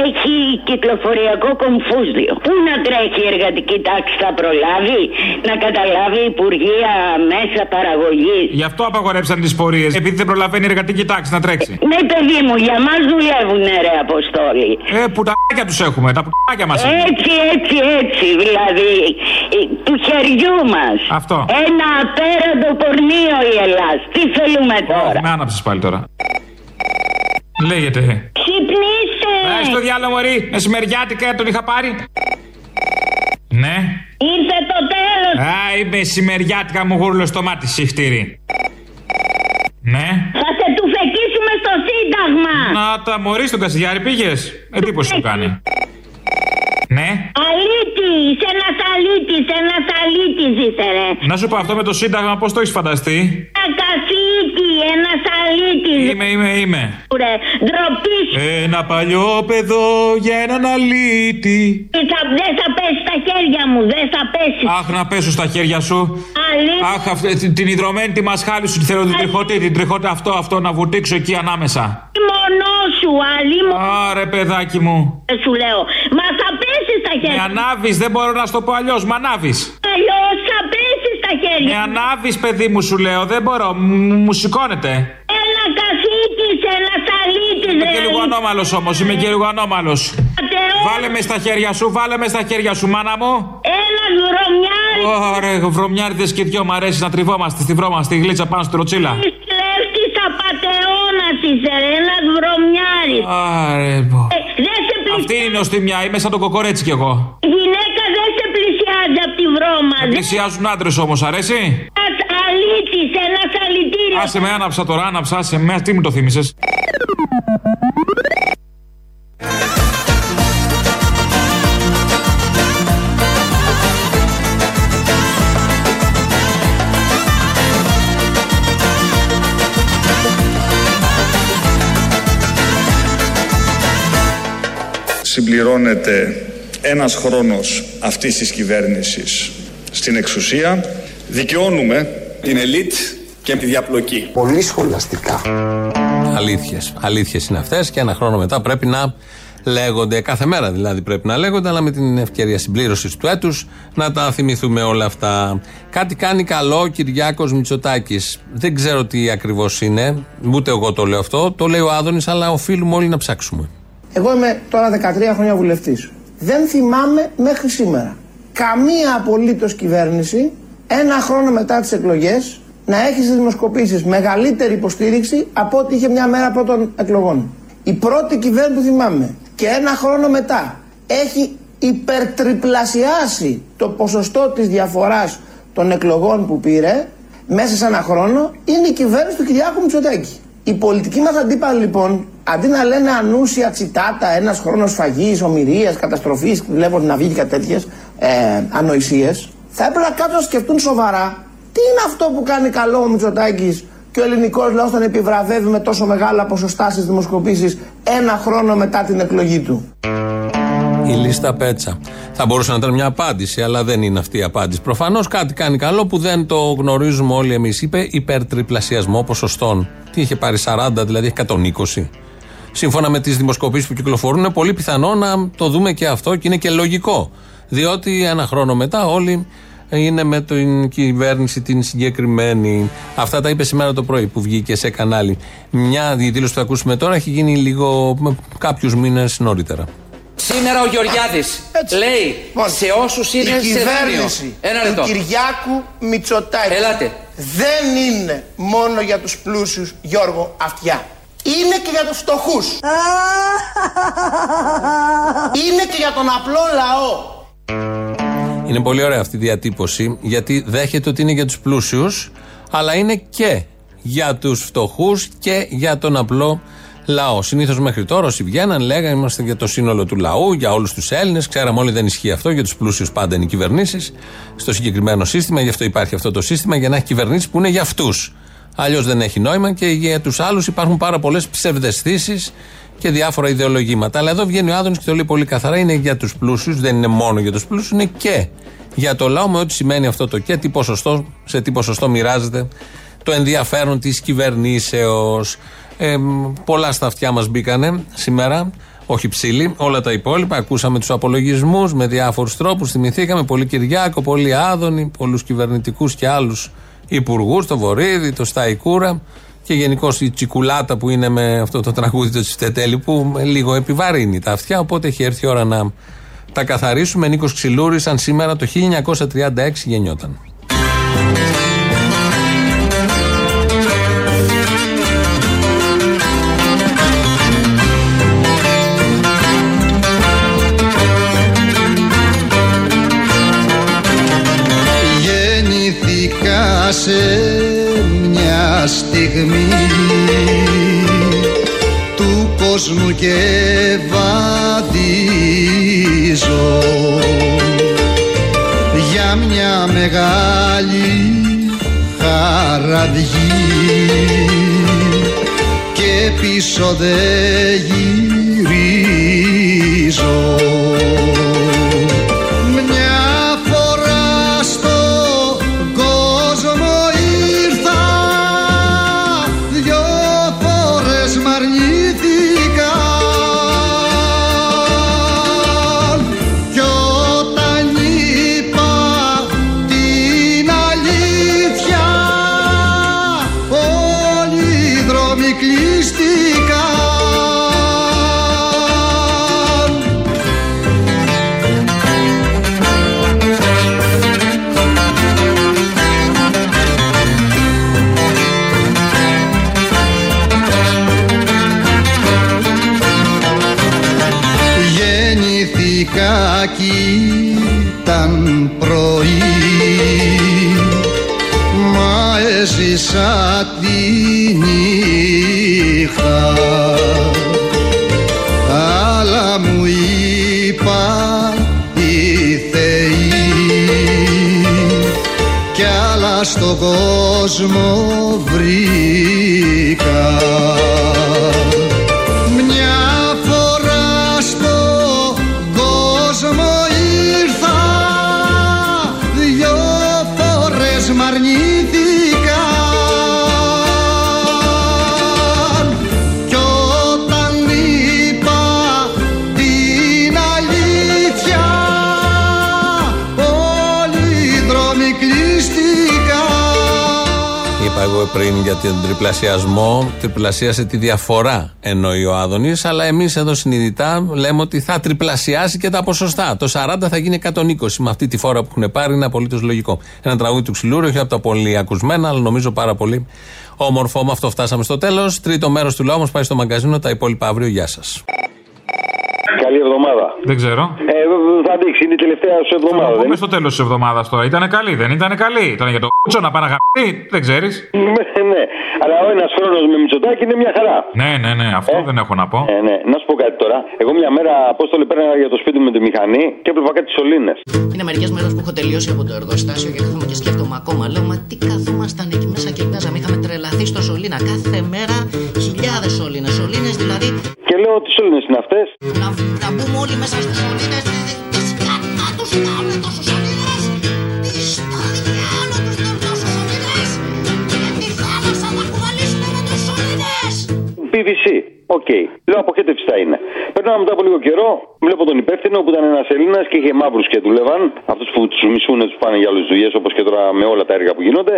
έχει κυκλοφοριακό κομφούζιο. Πού να τρέχει η εργατική τάξη θα προλάβει, να καταλάβει Υπουργεία μέσα παραγωγής; Γι' αυτό απαγορέψαν τις πορείες. Επειδή δεν προλαβαίνει η εργατική τάξη να τρέξει. Ναι παιδί μου, για μας δουλεύουν ρε Αποστόλη. Ε, πουτάκια τους έχουμε. Τα πουτάκια μας είναι. Έτσι, έτσι, έτσι, δηλαδή ε, του χεριού μας. Αυτό. Ένα απέραντο πορνείο η Ελλάς. Τι θέλουμε τώρα; Με άναψες πάλι τώρα. Λέγεται. Ξυπνήστε. Ε, στο διάλογο, Μωρή. Μεσημεριάτικα τον είχα πάρει. Ναι. Ήρθε το τέλος. Α, είμαι μεσημεριάτικα μου γούρλο στο μάτι, συχτήρι. Ναι. Θα σε του φεκίσουμε στο Σύνταγμα. Να τα μωρή στον Κασιδιάρη πήγες. Εντύπωση μου κάνει. Ναι. Αλήτης, ένας αλήτης, ένας αλήτης είσαι ρε. Να σου πω αυτό με το Σύνταγμα, πώς το έχεις φανταστεί; Ένα καθήκη, ένας αλήτης. Είμαι, είμαι, είμαι. Ρε, ντροπής σου. Ένα παλιό παιδό για έναν αλήτη. Θα, δεν θα πέσεις στα χέρια μου, δεν θα πέσεις. Αχ, να πέσω στα χέρια σου. Αλήτη. Αχ, αυτή, την- την ιδρωμένη τη μασχάλη σου τη θέλω, την τριχωτή, την τριχωτή, αυτό, αυτό, να βουτήξω εκεί ανάμεσα. Μονό σου, αλλή μου. Άρε, παιδάκι μου. Σου λέω, μας θα πέσεις στα Με χέρια. ανάβεις, δεν μπορώ να σου το πω αλλιώς. Με ανάβεις. Αλλιώς θα πέσεις στα Με χέρια. ανάβεις, παιδί μου, σου λέω. Δεν μπορώ. Μου, μου σηκώνεται. Ένα καθήκη, ένα αλήτη. αλήτης, Είμαι και λίγο ανώμαλος όμως, είμαι και λίγο ανώμαλος. Βάλε μες στα χέρια σου, βάλε μες στα χέρια σου, μάνα μου. Ένα βρωμιάρι. Ωραία, βρωμιάριδες και δυο μ' αρέσει να τριβόμαστε στη βρώμα, στη γλίτσα πάνω στη ροτσίλα. Κλέφτης απατεώνας είσαι ρε, ένας βρωμιάρης. Άρε, πω. Ε, δεν σε πλησιάζει. Αυτή είναι η νοστιμιά, είμαι σαν το κοκορέτσι κι εγώ. Η γυναίκα δεν σε πλησιάζει από τη βρώμα. Με πλησιάζουν άντρες όμως, αρέσει; Ένας αλήτης, ένας αλητήριος. Άσε με, άναψα τώρα, άναψα, άσε με, τι μου το θύμισες. Συμπληρώνεται ένας χρόνος αυτής της κυβέρνησης στην εξουσία. Δικαιώνουμε την ελίτ και τη διαπλοκή. Πολύ σχολαστικά. Αλήθειες. Αλήθειες είναι αυτές και ένα χρόνο μετά πρέπει να λέγονται. Κάθε μέρα δηλαδή πρέπει να λέγονται, αλλά με την ευκαιρία συμπλήρωσης του έτους να τα θυμηθούμε όλα αυτά. Κάτι κάνει καλό ο Κυριάκος Μητσοτάκης. Δεν ξέρω τι ακριβώς είναι, ούτε εγώ το λέω αυτό. Το λέει ο Άδωνης, αλλά οφείλουμε όλοι να ψάξουμε. Εγώ είμαι τώρα 13 χρόνια βουλευτής. Δεν θυμάμαι μέχρι σήμερα καμία απολύτως κυβέρνηση ένα χρόνο μετά τις εκλογές να έχει στις δημοσκοπήσεις μεγαλύτερη υποστήριξη από ό,τι είχε μια μέρα πρώτων εκλογών. Η πρώτη κυβέρνηση που θυμάμαι και ένα χρόνο μετά έχει υπερτριπλασιάσει το ποσοστό της διαφοράς των εκλογών που πήρε μέσα σε ένα χρόνο είναι η κυβέρνηση του Κυριάκου Μητσοτάκη. Οι πολιτικοί μας αντίπαλοι λοιπόν αντί να λένε ανούσια τσιτάτα, ένας χρόνος φαγής, ομοιρίας, καταστροφής, βλέπω να βγει και κάτι τέτοιες ε, ανοησίες, θα έπρεπε να κάτσουν να σκεφτούν σοβαρά τι είναι αυτό που κάνει καλό ο Μητσοτάκης και ο ελληνικός λαός τον επιβραβεύει με τόσο μεγάλα ποσοστά στις δημοσκοπήσεις ένα χρόνο μετά την εκλογή του. Η λίστα πέτσα. Θα μπορούσε να ήταν μια απάντηση, αλλά δεν είναι αυτή η απάντηση. Προφανώς κάτι κάνει καλό που δεν το γνωρίζουμε όλοι εμείς. Είπε υπερτριπλασιασμό ποσοστών. Τι είχε πάρει 40, δηλαδή 120. Σύμφωνα με τις δημοσκοπήσεις που κυκλοφορούν, είναι πολύ πιθανό να το δούμε και αυτό και είναι και λογικό. Διότι ένα χρόνο μετά όλοι είναι με την κυβέρνηση την συγκεκριμένη. Αυτά τα είπε σήμερα το πρωί που βγήκε σε κανάλι. Μια δήλωση που θα ακούσουμε τώρα έχει γίνει λίγο κάποιους μήνες νωρίτερα. Σήμερα ο Γεωργιάδης λέει σε όσους είναι Λοιπόν, η σε δάνειο. κυβέρνηση Ένα του λεπτό. Κυριάκου Μητσοτάκη Ελάτε. δεν είναι μόνο για τους πλούσιους Γιώργο Αυτιά. Είναι και για τους φτωχούς. είναι και για τον απλό λαό. Είναι πολύ ωραία αυτή η διατύπωση γιατί δέχεται ότι είναι για τους πλούσιους αλλά είναι και για τους φτωχούς και για τον απλό λαό. Συνήθως μέχρι τώρα όσοι βγαίναν λέγανε είμαστε για το σύνολο του λαού, για όλους τους Έλληνες Ξέραμε όλοι δεν ισχύει αυτό, για τους πλούσιους πάντα είναι οι κυβερνήσεις Στο συγκεκριμένο σύστημα, γι' αυτό υπάρχει αυτό το σύστημα, για να έχει κυβερνήσεις που είναι για αυτούς Αλλιώς δεν έχει νόημα και για τους άλλους υπάρχουν πάρα πολλές ψευδεστήσεις και διάφορα ιδεολογήματα. Αλλά εδώ βγαίνει ο Άδωνης και το λέει πολύ καθαρά: είναι για τους πλούσιους, δεν είναι μόνο για τους πλούσιους, είναι και για το λαό με ό,τι σημαίνει αυτό το και, τι ποσοστό, σε τι ποσοστό μοιράζεται το ενδιαφέρον της κυβερνήσεως. Ε, πολλά στα αυτιά μας μπήκανε σήμερα. Όχι ψήλοι, όλα τα υπόλοιπα. Ακούσαμε τους απολογισμούς με διάφορους τρόπους. Θυμηθήκαμε πολύ Κυριάκο, πολύ Άδωνη, πολλούς κυβερνητικούς και άλλους υπουργούς, το Βορύδη, το Σταϊκούρα και γενικώς η τσικουλάτα που είναι με αυτό το τραγούδι του Τσιτετέλη που λίγο επιβαρύνει τα αυτιά. Οπότε έχει έρθει η ώρα να τα καθαρίσουμε. Νίκος Ξυλούρης, αν σήμερα το 1936 γεννιόταν. Γεννηθήκα σε μια στιγμή του κόσμου και βαδίζω. Για μια μεγάλη χαραυγή και πίσω δεν γυρίζω όλοι κόσμο βρήκα πριν για τον τριπλασιασμό. Τριπλασίασε τη διαφορά εννοεί ο Άδωνης, αλλά εμείς εδώ συνειδητά λέμε ότι θα τριπλασιάσει και τα ποσοστά. Το 40 θα γίνει 120 με αυτή τη φόρα που έχουν πάρει, είναι απολύτως λογικό. Ένα τραγούδι του Ξυλούρου, όχι από τα πολύ ακουσμένα, αλλά νομίζω πάρα πολύ όμορφο. Με αυτό φτάσαμε στο τέλος. Τρίτο μέρος του λαού μας πάει στο μαγκαζίνο, τα υπόλοιπα αύριο. Γεια σας. Καλή εβδομάδα. Δεν ξέρω. Ε, θα δείξει, είναι η τελευταία σου εβδομάδα. Θα πούμε στο τέλος της εβδομάδας τώρα. Ήταν καλή, δεν ήταν καλή; Ήταν για το κούτσο να πάει να γαμπτεί, δεν ξέρεις; Ναι, ναι. Αλλά ο ένας χρόνος με Μητσοτάκη είναι μια χαρά. Ναι, ναι, ναι, αυτό δεν έχω να πω. Ε, ναι. Να σου πω κάτι τώρα. Εγώ μια μέρα απόστολη πέραγα για το σπίτι μου με τη μηχανή και έβλεπα κάτι σωλήνες. Είναι μερικές μέρες που έχω τελειώσει από το εργοστάσιο και κάθομαι και σκέφτομαι ακόμα. Λέω, μα τι καθόμασταν εκεί μέσα και παίζαμε. Είχαμε τρελαθεί στο σωλήνα. Κάθε μέρα χιλιάδες σωλήνες. Σωλήνες δηλαδή. Και λέω τι σωλήνες είναι αυτές; Να, να μπούμε όλοι μέσα στου σωλήνες. Τι σκάτα του κάνουν τόσους σωλήνες. Τι στο διάολο τους κάνουν τόσους σωλήνες. Και τη θάλασσα να κουβαλήσουν με τους σωλήνες. PVC. Οκ. Λέω αποχέτευση θα είναι. Περνάω μετά από λίγο καιρό, βλέπω τον υπεύθυνο που ήταν ένας Έλληνας και είχε μαύρους και δούλευαν. Αυτούς που τους μισούν, τους πάνε για άλλες δουλειές όπως και τώρα με όλα τα έργα που γίνονται.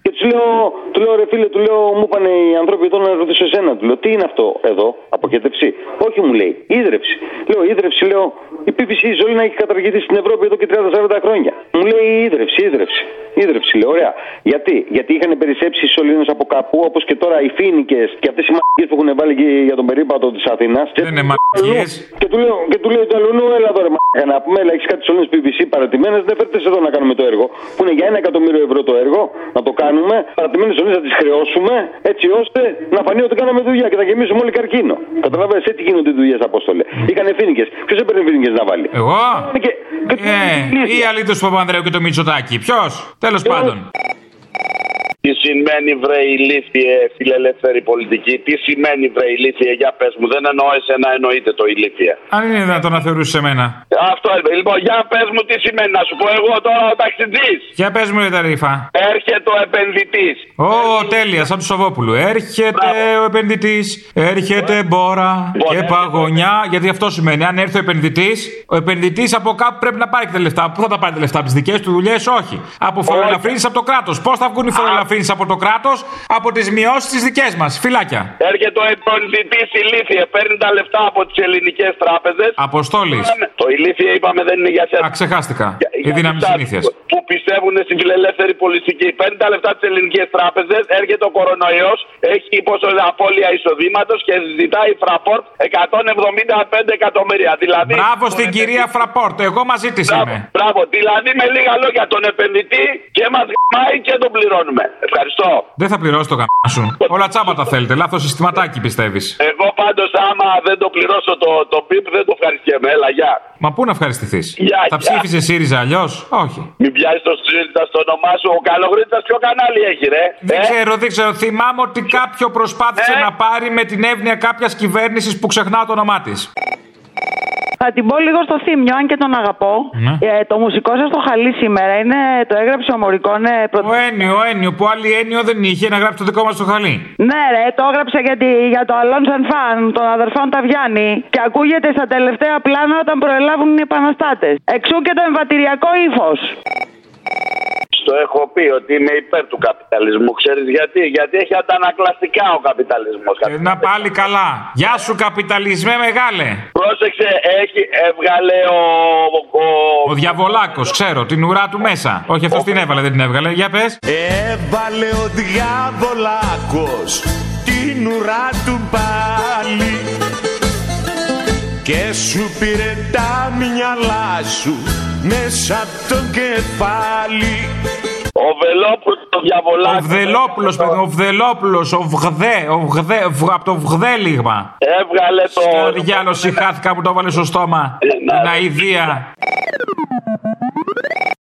Και του λέω, του λέω ρε φίλε, του λέω, μου είπαν οι άνθρωποι εδώ να ρωτήσω εσένα. Του λέω, τι είναι αυτό εδώ, αποχέτευση. Όχι, μου λέει, ίδρυψη. Λέω, ίδρυψη, λέω, η PVC η ζωή να έχει καταργηθεί στην Ευρώπη εδώ και 30-40 χρόνια. Μου λέει, ίδρυψη, ίδρυψη. Ίδρυψη, λέω, ωραία. Γιατί, Γιατί είχαν περισσέψει οι σωλήνες από κάπου, όπως και τώρα οι φίνικες και αυτές οι μαγικέ που έχουν βάλει και για τον περίπατο της Αθήνας. Δεν είναι μαγικέ. Και του λέω, και του λέω του αλλού, έλα εδώ ρε μαλάκα, να πούμε, έλα, έχεις κάτι σωλήνες PVC παρατημένες, δεν φέρτες εδώ να κάνουμε το έργο. Που είναι για ένα εκατομμύριο ευρώ το έργο, να το κάνουμε, παρατημένες σωλήνες να τις χρεώσουμε, έτσι ώστε να φανεί ότι κάναμε δουλειά και θα γεμίσουμε όλοι καρκίνο. Καταλαβαίνεις, έτσι γίνονται οι δουλειές, Απόστολε. Είχανε φίνικες. Ποιος έπαιρνε φίνικες να βάλει; Εγώ; Και, και, Ε, ή αλήτως του Παπανδρέου και το Μητσοτάκι. Ποιος; Τέλος πάντων. Τι σημαίνει βρε ηλίθιε φιλελεύθερη πολιτική, τι σημαίνει βρε ηλίθιε, για πες μου, δεν εννοώ εσένα, εννοείται το ηλίθιε. Αν είναι δυνατόν να θεωρούσες εμένα. Αυτό είπε. Λοιπόν, για πες μου τι σημαίνει, να σου πω εγώ τώρα ο ταξιτζής. Για πες μου, ρε τα ρήφα. Έρχεται ο επενδυτής. Ω, τέλεια, σαν του Σοβόπουλου. Έρχεται ο επενδυτής, έρχεται μπόρα και παγωνιά. Γιατί αυτό σημαίνει, αν έρθει ο επενδυτής, ο επενδυτής από κάπου πρέπει να πάρει και τα λεφτά. Πού θα τα πάρει τα λεφτά, από τις δικές του δουλειές, όχι. Από φοροελαφρύνσει από το κράτος. Πώς θα βγουν οι φοροελαφρύνσει από το κράτος, από τις μειώσεις τις δικές μας. Φυλάκια. Έρχεται ο επενδυτή ηλίθιε, παίρνει τα λεφτά από τις ελληνικές τράπεζες. Αποστόλης. Το ηλίθιε είπαμε δεν είναι για σένα. Α, ξεχάστηκα. Η δύναμη αυτά συνήθειας. Που πιστεύουν στην φιλελεύθερη πολιτική. Παίρνει τα λεφτά τη ελληνικές τράπεζες, έρχεται ο κορονοϊός, έχει πόσο απώλεια εισοδήματος και ζητάει η Fraport 175 εκατομμύρια. Δηλαδή, Μπράβο στην κυρία Φραπόρτ. Εγώ μαζί της είμαι. Μπράβο, δηλαδή με λίγα λόγια τον επενδυτή και μας γαμάει και τον πληρώνουμε. Ευχαριστώ. Δεν θα πληρώσει το καμπά σου. Όλα τσάμπα τα θέλετε. Λάθος συστηματάκι πιστεύεις. Εγώ πάντω άμα δεν το πληρώσω το, το πιπ δεν το ευχαριστιέμαι. Έλα, γεια. Μα πού να ευχαριστηθείς; Γεια, Θα γεια. ψήφιζε ΣΥΡΙΖΑ αλλιώς; Όχι. Μην πιάσεις το ΣΥΡΙΖΑ στο όνομά σου. Ο Καλογρίτσα ποιο κανάλι έχει, ρε; Δεν Ε; ξέρω, δεν ξέρω. Θυμάμαι ότι κάποιο προσπάθησε να πάρει με την εύνοια κάποιας κυβέρνησης που ξεχνά το όνομά της. Θα την πω λίγο στο θύμιο, αν και τον αγαπώ. Ναι. Ε, το μουσικό σας το χαλί σήμερα είναι, το έγραψε ο Μωρικόνε. Προ... Ο Ένιο, ο Ένιο που άλλη Ένιο δεν είχε να γράψει το δικό μας το χαλί. Ναι, ρε, το έγραψε για, τη, για το Αλόν Σαν Φαν των αδερφών Ταβιάννη και ακούγεται στα τελευταία πλάνα όταν προελάβουν οι επαναστάτες. Εξού και το εμβατηριακό ύφος. Στο έχω πει ότι είμαι υπέρ του καπιταλισμού. Ξέρεις γιατί, γιατί έχει αντανακλαστικά ο καπιταλισμός. Ε, να πάλι καλά. Γεια σου, καπιταλισμέ μεγάλε. Πρόσεξε, έχει, έβγαλε ο. ο... Ο Διαβολάκος, ξέρω, την ουρά του μέσα. Όχι, αυτός την έβαλε, δεν την έβγαλε. Για πες. Έβαλε ο διάβολάκος την ουρά του πάλι και σου πήρε τα μυαλά σου μέσα από το κεφάλι ο Βελόπουλος το διαβολάκι. Ο Βελόπουλο, παιδί, ο Βελόπουλο, ο Βγδέ, ο Βγδέ, από το Βγδέλιγμα. Έβγαλε το. Στο διάλογο, που το έβαλε στο στόμα. Ε, Την αηδία.